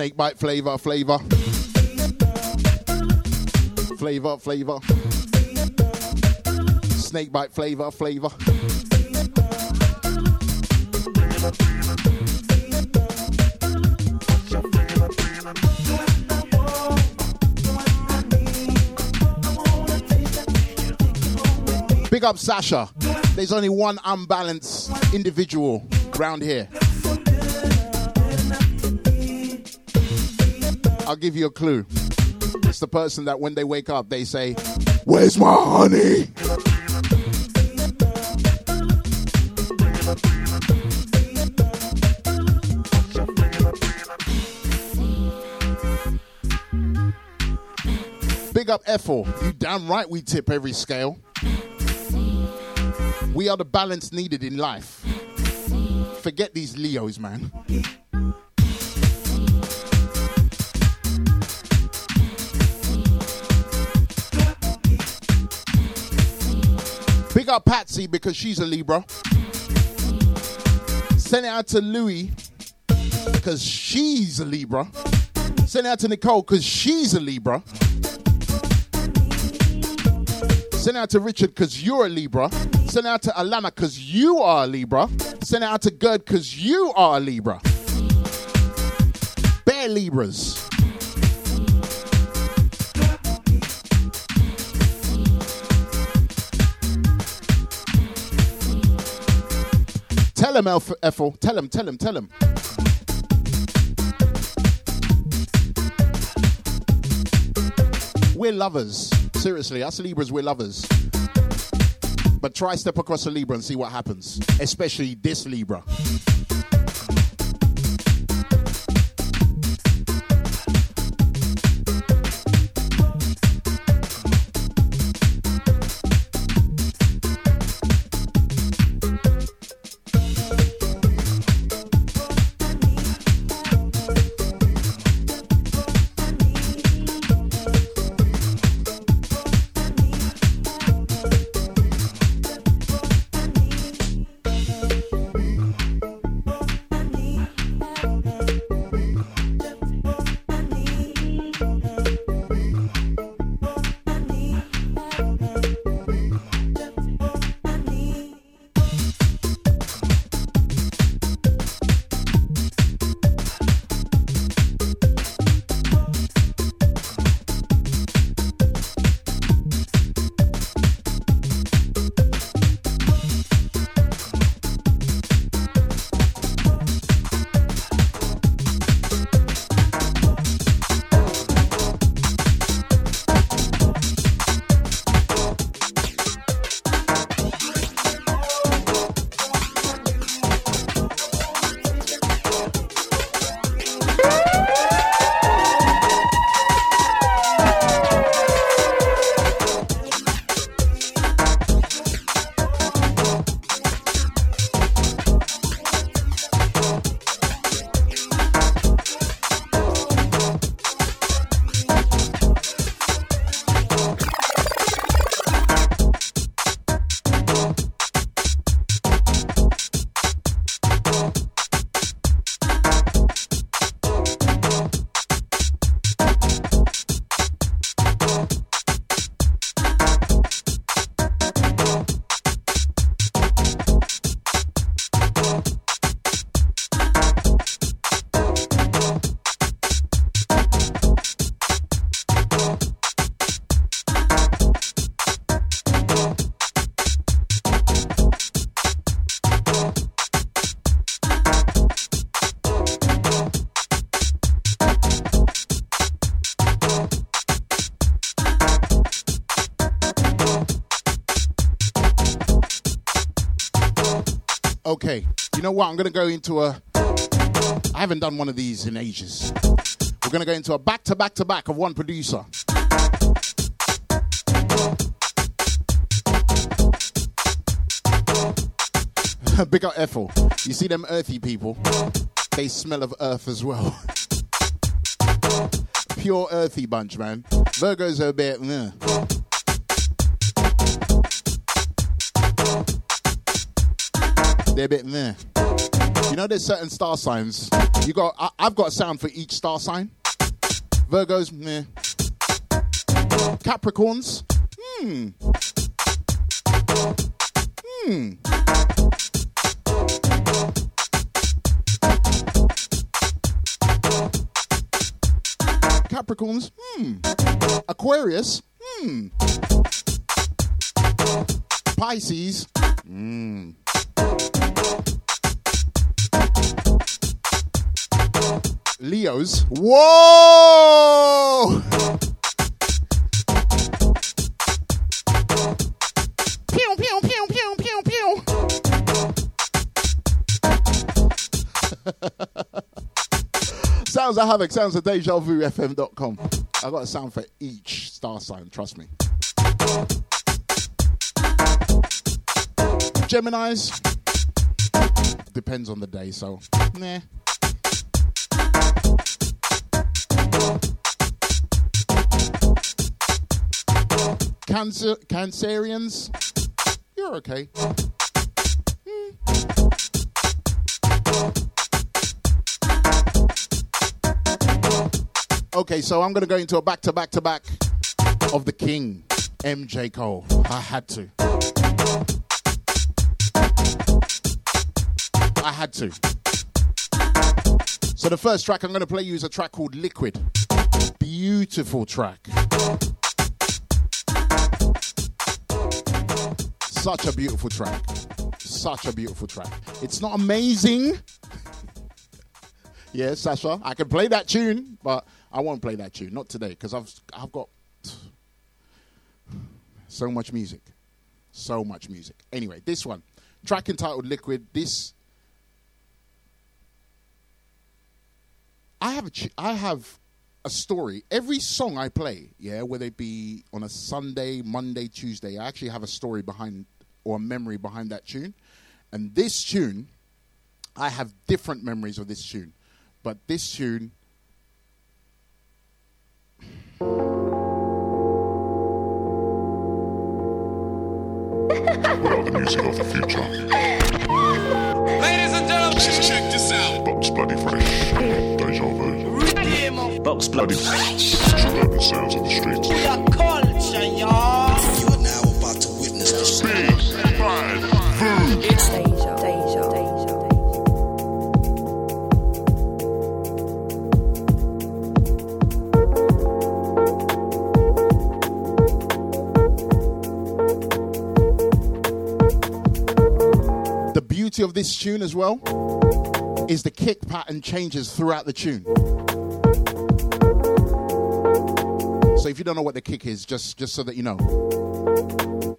Snake bite flavor, flavor. Flavor, flavor. Snake bite flavor, flavor. Big up Sasha. There's only one unbalanced individual round here. I'll give you a clue. It's the person that when they wake up, they say, Where's my honey? Big up Ethel. You damn right we tip every scale. We are the balance needed in life. Forget these Leos, man. Big up Patsy because she's a Libra. Send it out to Louie because she's a Libra. Send it out to Nicole because she's a Libra. Send it out to Richard because you're a Libra. Send out to Alana because you are a Libra. Send out to Gerd because you are a Libra. Bare Libras. Tell him, Elf- Ethel. Tell him, tell him, tell him. We're lovers. Seriously, us Libras, we're lovers. But try step across a Libra and see what happens. Especially this Libra. What? I'm gonna go into a. I haven't done one of these in ages. We're gonna go into a back to back to back of one producer. Big up Ethel. You see them earthy people? They smell of earth as well. Pure earthy bunch, man. Virgos are a bit. meh. They're a bit meh. You know, there's certain star signs. You got. I, I've got a sound for each star sign. Virgos, meh. Capricorns, hmm. Hmm. Capricorns, hmm. Aquarius, hmm. Pisces, hmm. Leos, whoa! Pew, pew, pew, pew, pew, pew. sounds of Havoc, sounds of Deja Vu FM.com. I got a sound for each star sign, trust me. Geminis, depends on the day, so nah. Cancer, Cancerians, you're okay. Hmm. Okay, so I'm going to go into a back to back to back of the King, MJ Cole. I had to. I had to. So the first track I'm going to play you is a track called Liquid. Beautiful track. Such a beautiful track. Such a beautiful track. It's not amazing. yeah, Sasha, I can play that tune, but I won't play that tune. Not today, because I've I've got so much music. So much music. Anyway, this one. Track entitled Liquid. This I have a I have a story. Every song I play, yeah, whether it be on a Sunday, Monday, Tuesday, I actually have a story behind or a memory behind that tune. And this tune, I have different memories of this tune. But this tune We are the music of the future. Ladies and gentlemen, check this out. Box Bloody Fresh. Deja Vu. Box Bloody Fresh. Suburban sounds of the streets. culture, y'all. You are now about to witness the Big Bad Vu. Deja, deja, deja. The beauty of this tune as well is the kick pattern changes throughout the tune. If you don't know what the kick is, just just so that you know.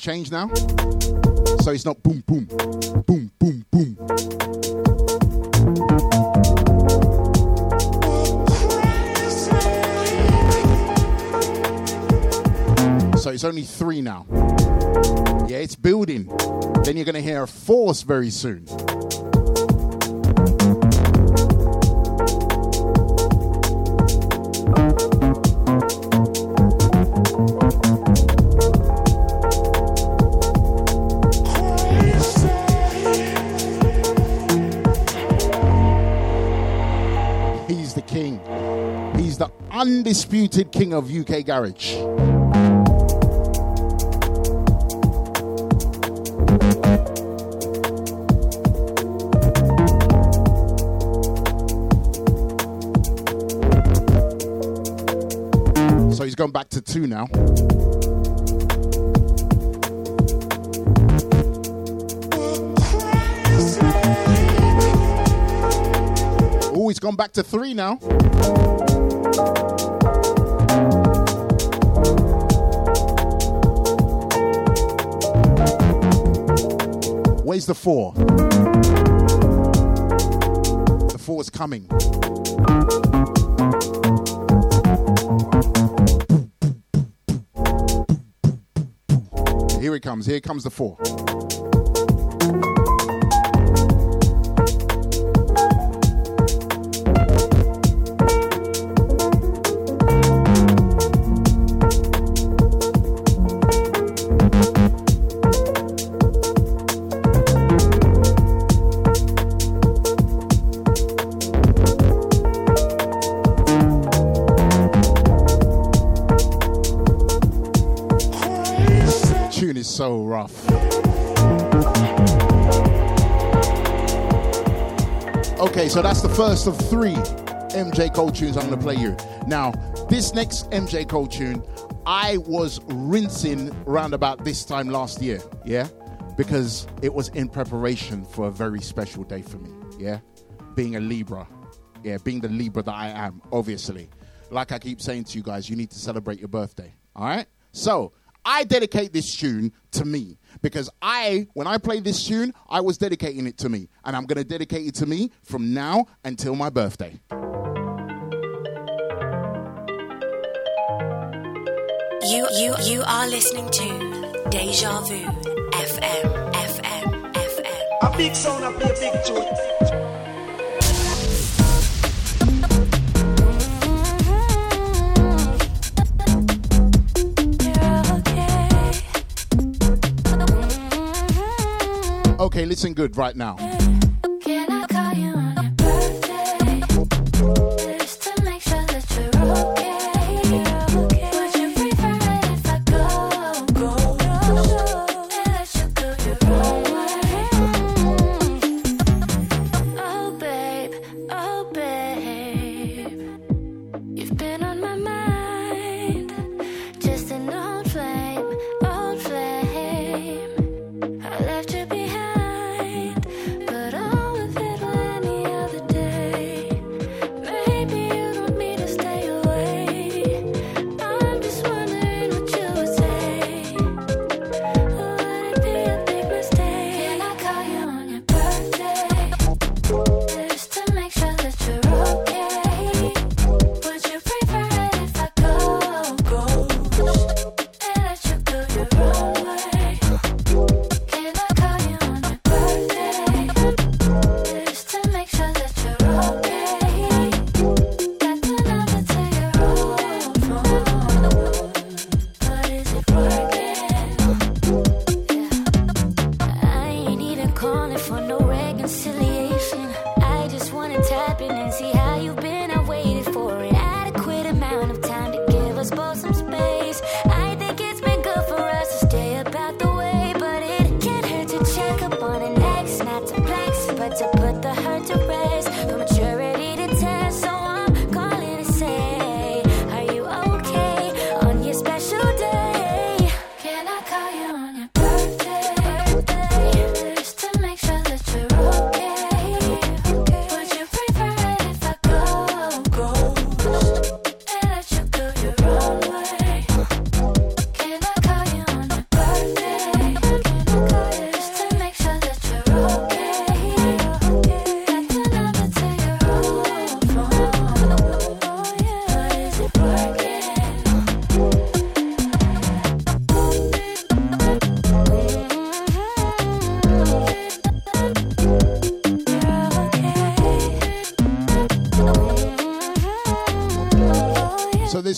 Changed now. So it's not boom, boom, boom, boom, boom. So it's only three now. Yeah, it's building. Then you're going to hear a force very soon. Undisputed king of UK garage. So he's gone back to two now. Oh, he's gone back to three now. Where's the four? The four is coming. Here it comes. Here comes the four. So that's the first of three MJ Cole tunes I'm going to play you. Now, this next MJ Cole tune, I was rinsing round about this time last year, yeah? Because it was in preparation for a very special day for me, yeah? Being a Libra, yeah, being the Libra that I am, obviously. Like I keep saying to you guys, you need to celebrate your birthday, all right? So, I dedicate this tune to me because I, when I play this tune, I was dedicating it to me. And I'm going to dedicate it to me from now until my birthday. You you you are listening to Deja Vu FM FM FM. A big sound, I play a big tune. Okay, listen good right now.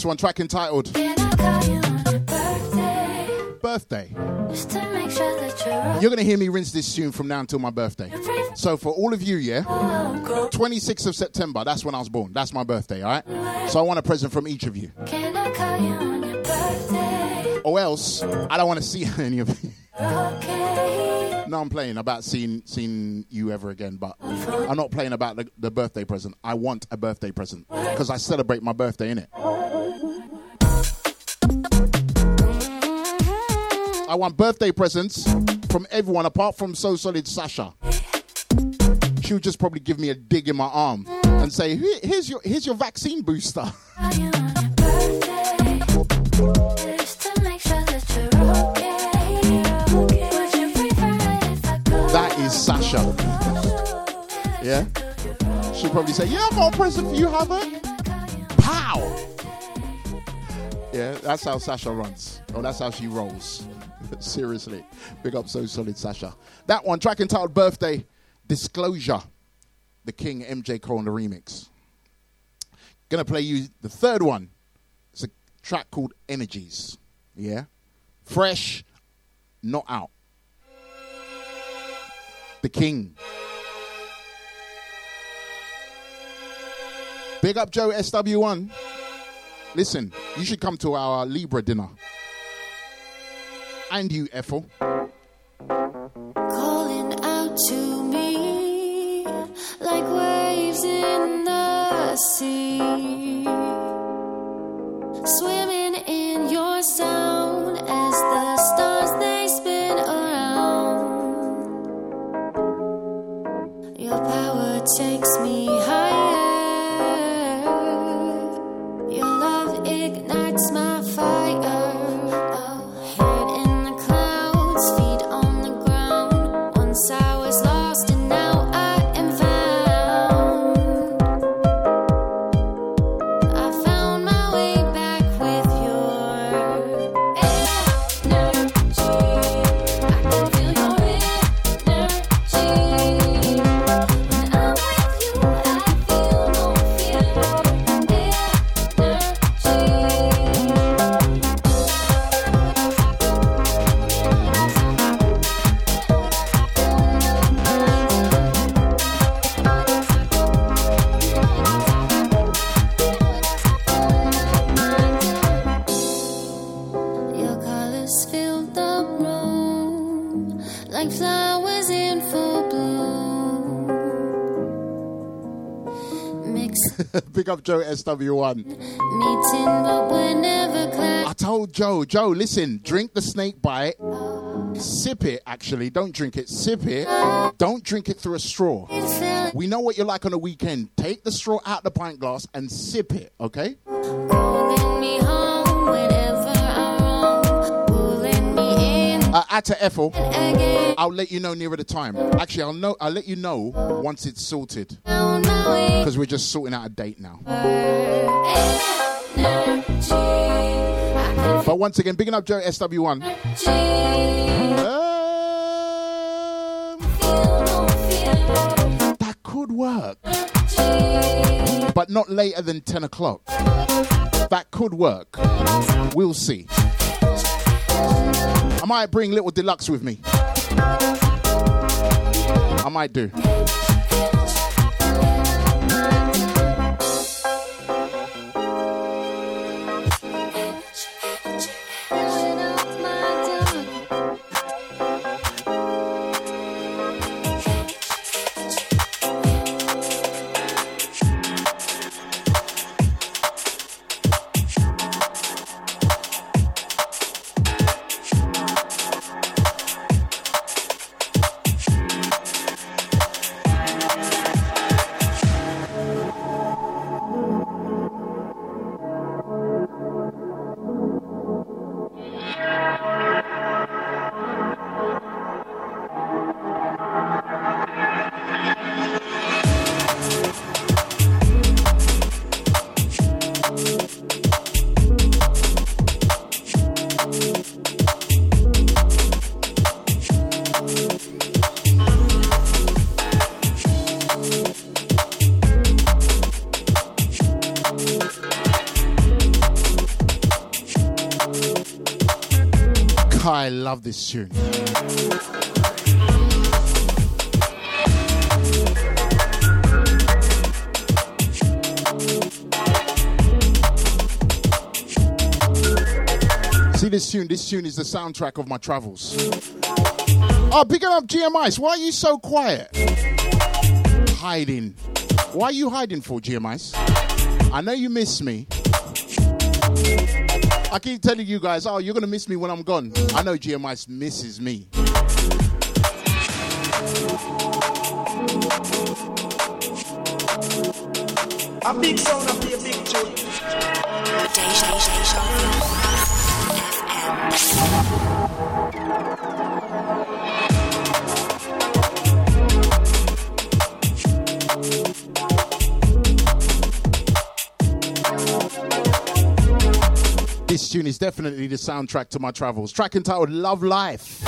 This one, track entitled Can I call you on your birthday? Birthday. Just to make sure that you're You're going to hear me rinse this tune from now until my birthday. So for all of you, yeah, 26th of September, that's when I was born. That's my birthday, all right? So I want a present from each of you. Can I call you on your birthday? Or else, I don't want to see any of you. Okay. No, I'm playing about seeing seeing you ever again, but I'm not playing about the, the birthday present. I want a birthday present because I celebrate my birthday in it. I want birthday presents from everyone apart from So Solid Sasha. She would just probably give me a dig in my arm and say, "Here's your here's your vaccine booster." Call you on your birthday. Just to make sure that you're okay. Would you prefer it if I go? That is Sasha. Yeah. She'll probably say, "Yeah, I've got a present for you, Havoc." Pow. Yeah, that's how Sasha runs. Oh, that's how she rolls. Seriously. Big up so solid Sasha. That one, track entitled Birthday Disclosure. The King MJ the remix. Gonna play you the third one. It's a track called Energies. Yeah. Fresh, not out. The King. Big up Joe SW1. Listen, you should come to our Libra dinner. And you, Ethel. calling out to me like waves in the sea. Swimming Big up Joe SW1. meeting, but we're never. I told Joe, Joe, listen, drink the snake bite. Sip it, actually. Don't drink it. Sip it. Don't drink it through a straw. We know what you're like on a weekend. Take the straw out the pint glass and sip it, okay? Calling me home whenever I'm wrong. Pulling me in Uh, add to Ethel. I'll let you know nearer the time. Actually, I'll know. I'll let you know once it's sorted Found my way. Because we're just sorting out a date now. But once again, bigging up Joe SW1. feel no um, fear. That could work, but not later than 10 o'clock. That could work. We'll see. I might bring little deluxe with me. I might do. This tune. See this tune? This tune is the soundtrack of my travels. Oh, picking up GMIs. Why are you so quiet? Hiding. Why are you hiding for, GMIs? I know you miss me. I keep telling you guys, oh, you're going to miss me when I'm gone. I know GMIs misses me. A big sound, a play a big tune. Deja, deja vu. Definitely the soundtrack to my travels. Track entitled Love Life.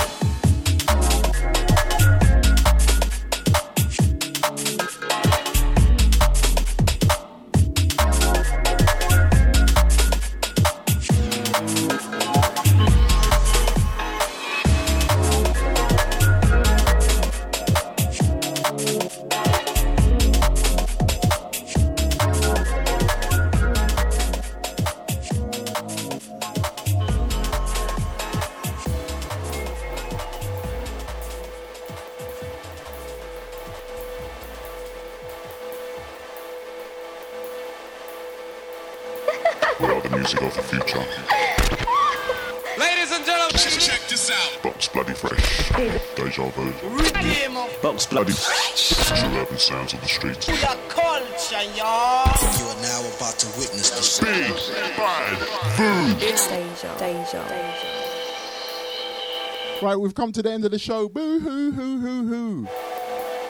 Right, we've come to the end of the show. Boo hoo hoo hoo hoo.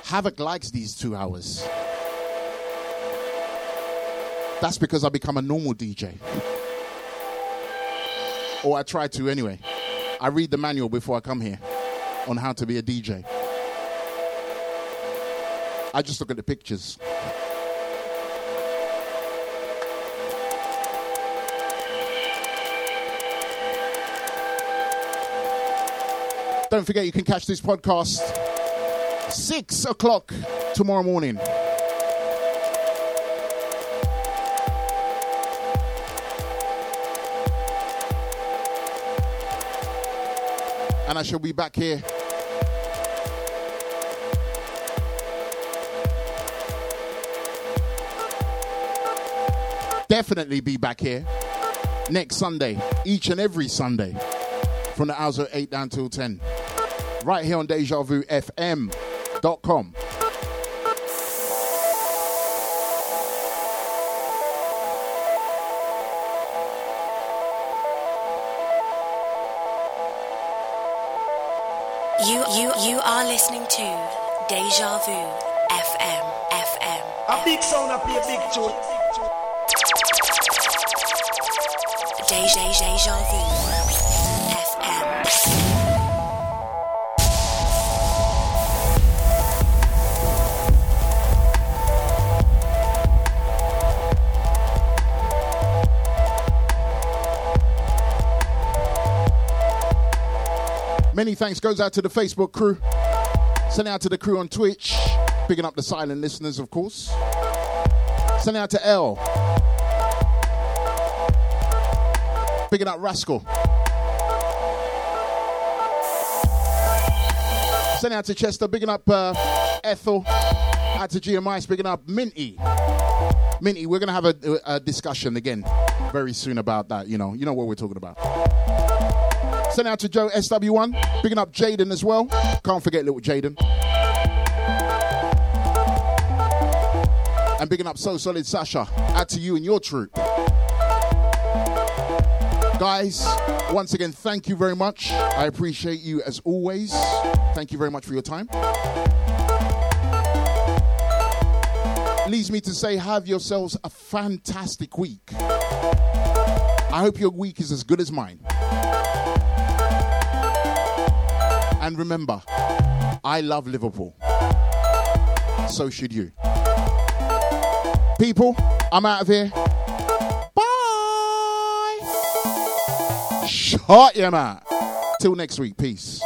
Havoc likes these two hours. That's because I become a normal DJ. Or I try to anyway. I read the manual before I come here on how to be a DJ. I just look at the pictures. Don't forget, you can catch this podcast six o'clock tomorrow morning. And I shall be back here definitely be back here next Sunday, each and every Sunday, from the hours of 8 down till 10. Right here on DejaVuFM.com. You, you, you are listening to Deja Vu FM, FM. A big sound, a play a big tune. Deja, Deja Vu FM. Many thanks goes out to the Facebook crew. Send out to the crew on Twitch. Picking up the silent listeners, of course. Send out to L. Picking up Rascal. Send out to Chester. Picking up uh, Ethel. Out to GMI. Picking up Minty. Minty, we're going to have a, a discussion again very soon about that. You know, you know what we're talking about. Send out to Joe SW1. Picking up Jaden as well. Can't forget little Jaden. And picking up So Solid Sasha. Add to you and your troop. Guys, once again, thank you very much. I appreciate you as always. Thank you very much for your time. Leaves me to say, have yourselves a fantastic week. I hope your week is as good as mine. And remember, I love Liverpool. So should you. People, I'm out of here. Bye. Shut your mouth. Till next week, peace.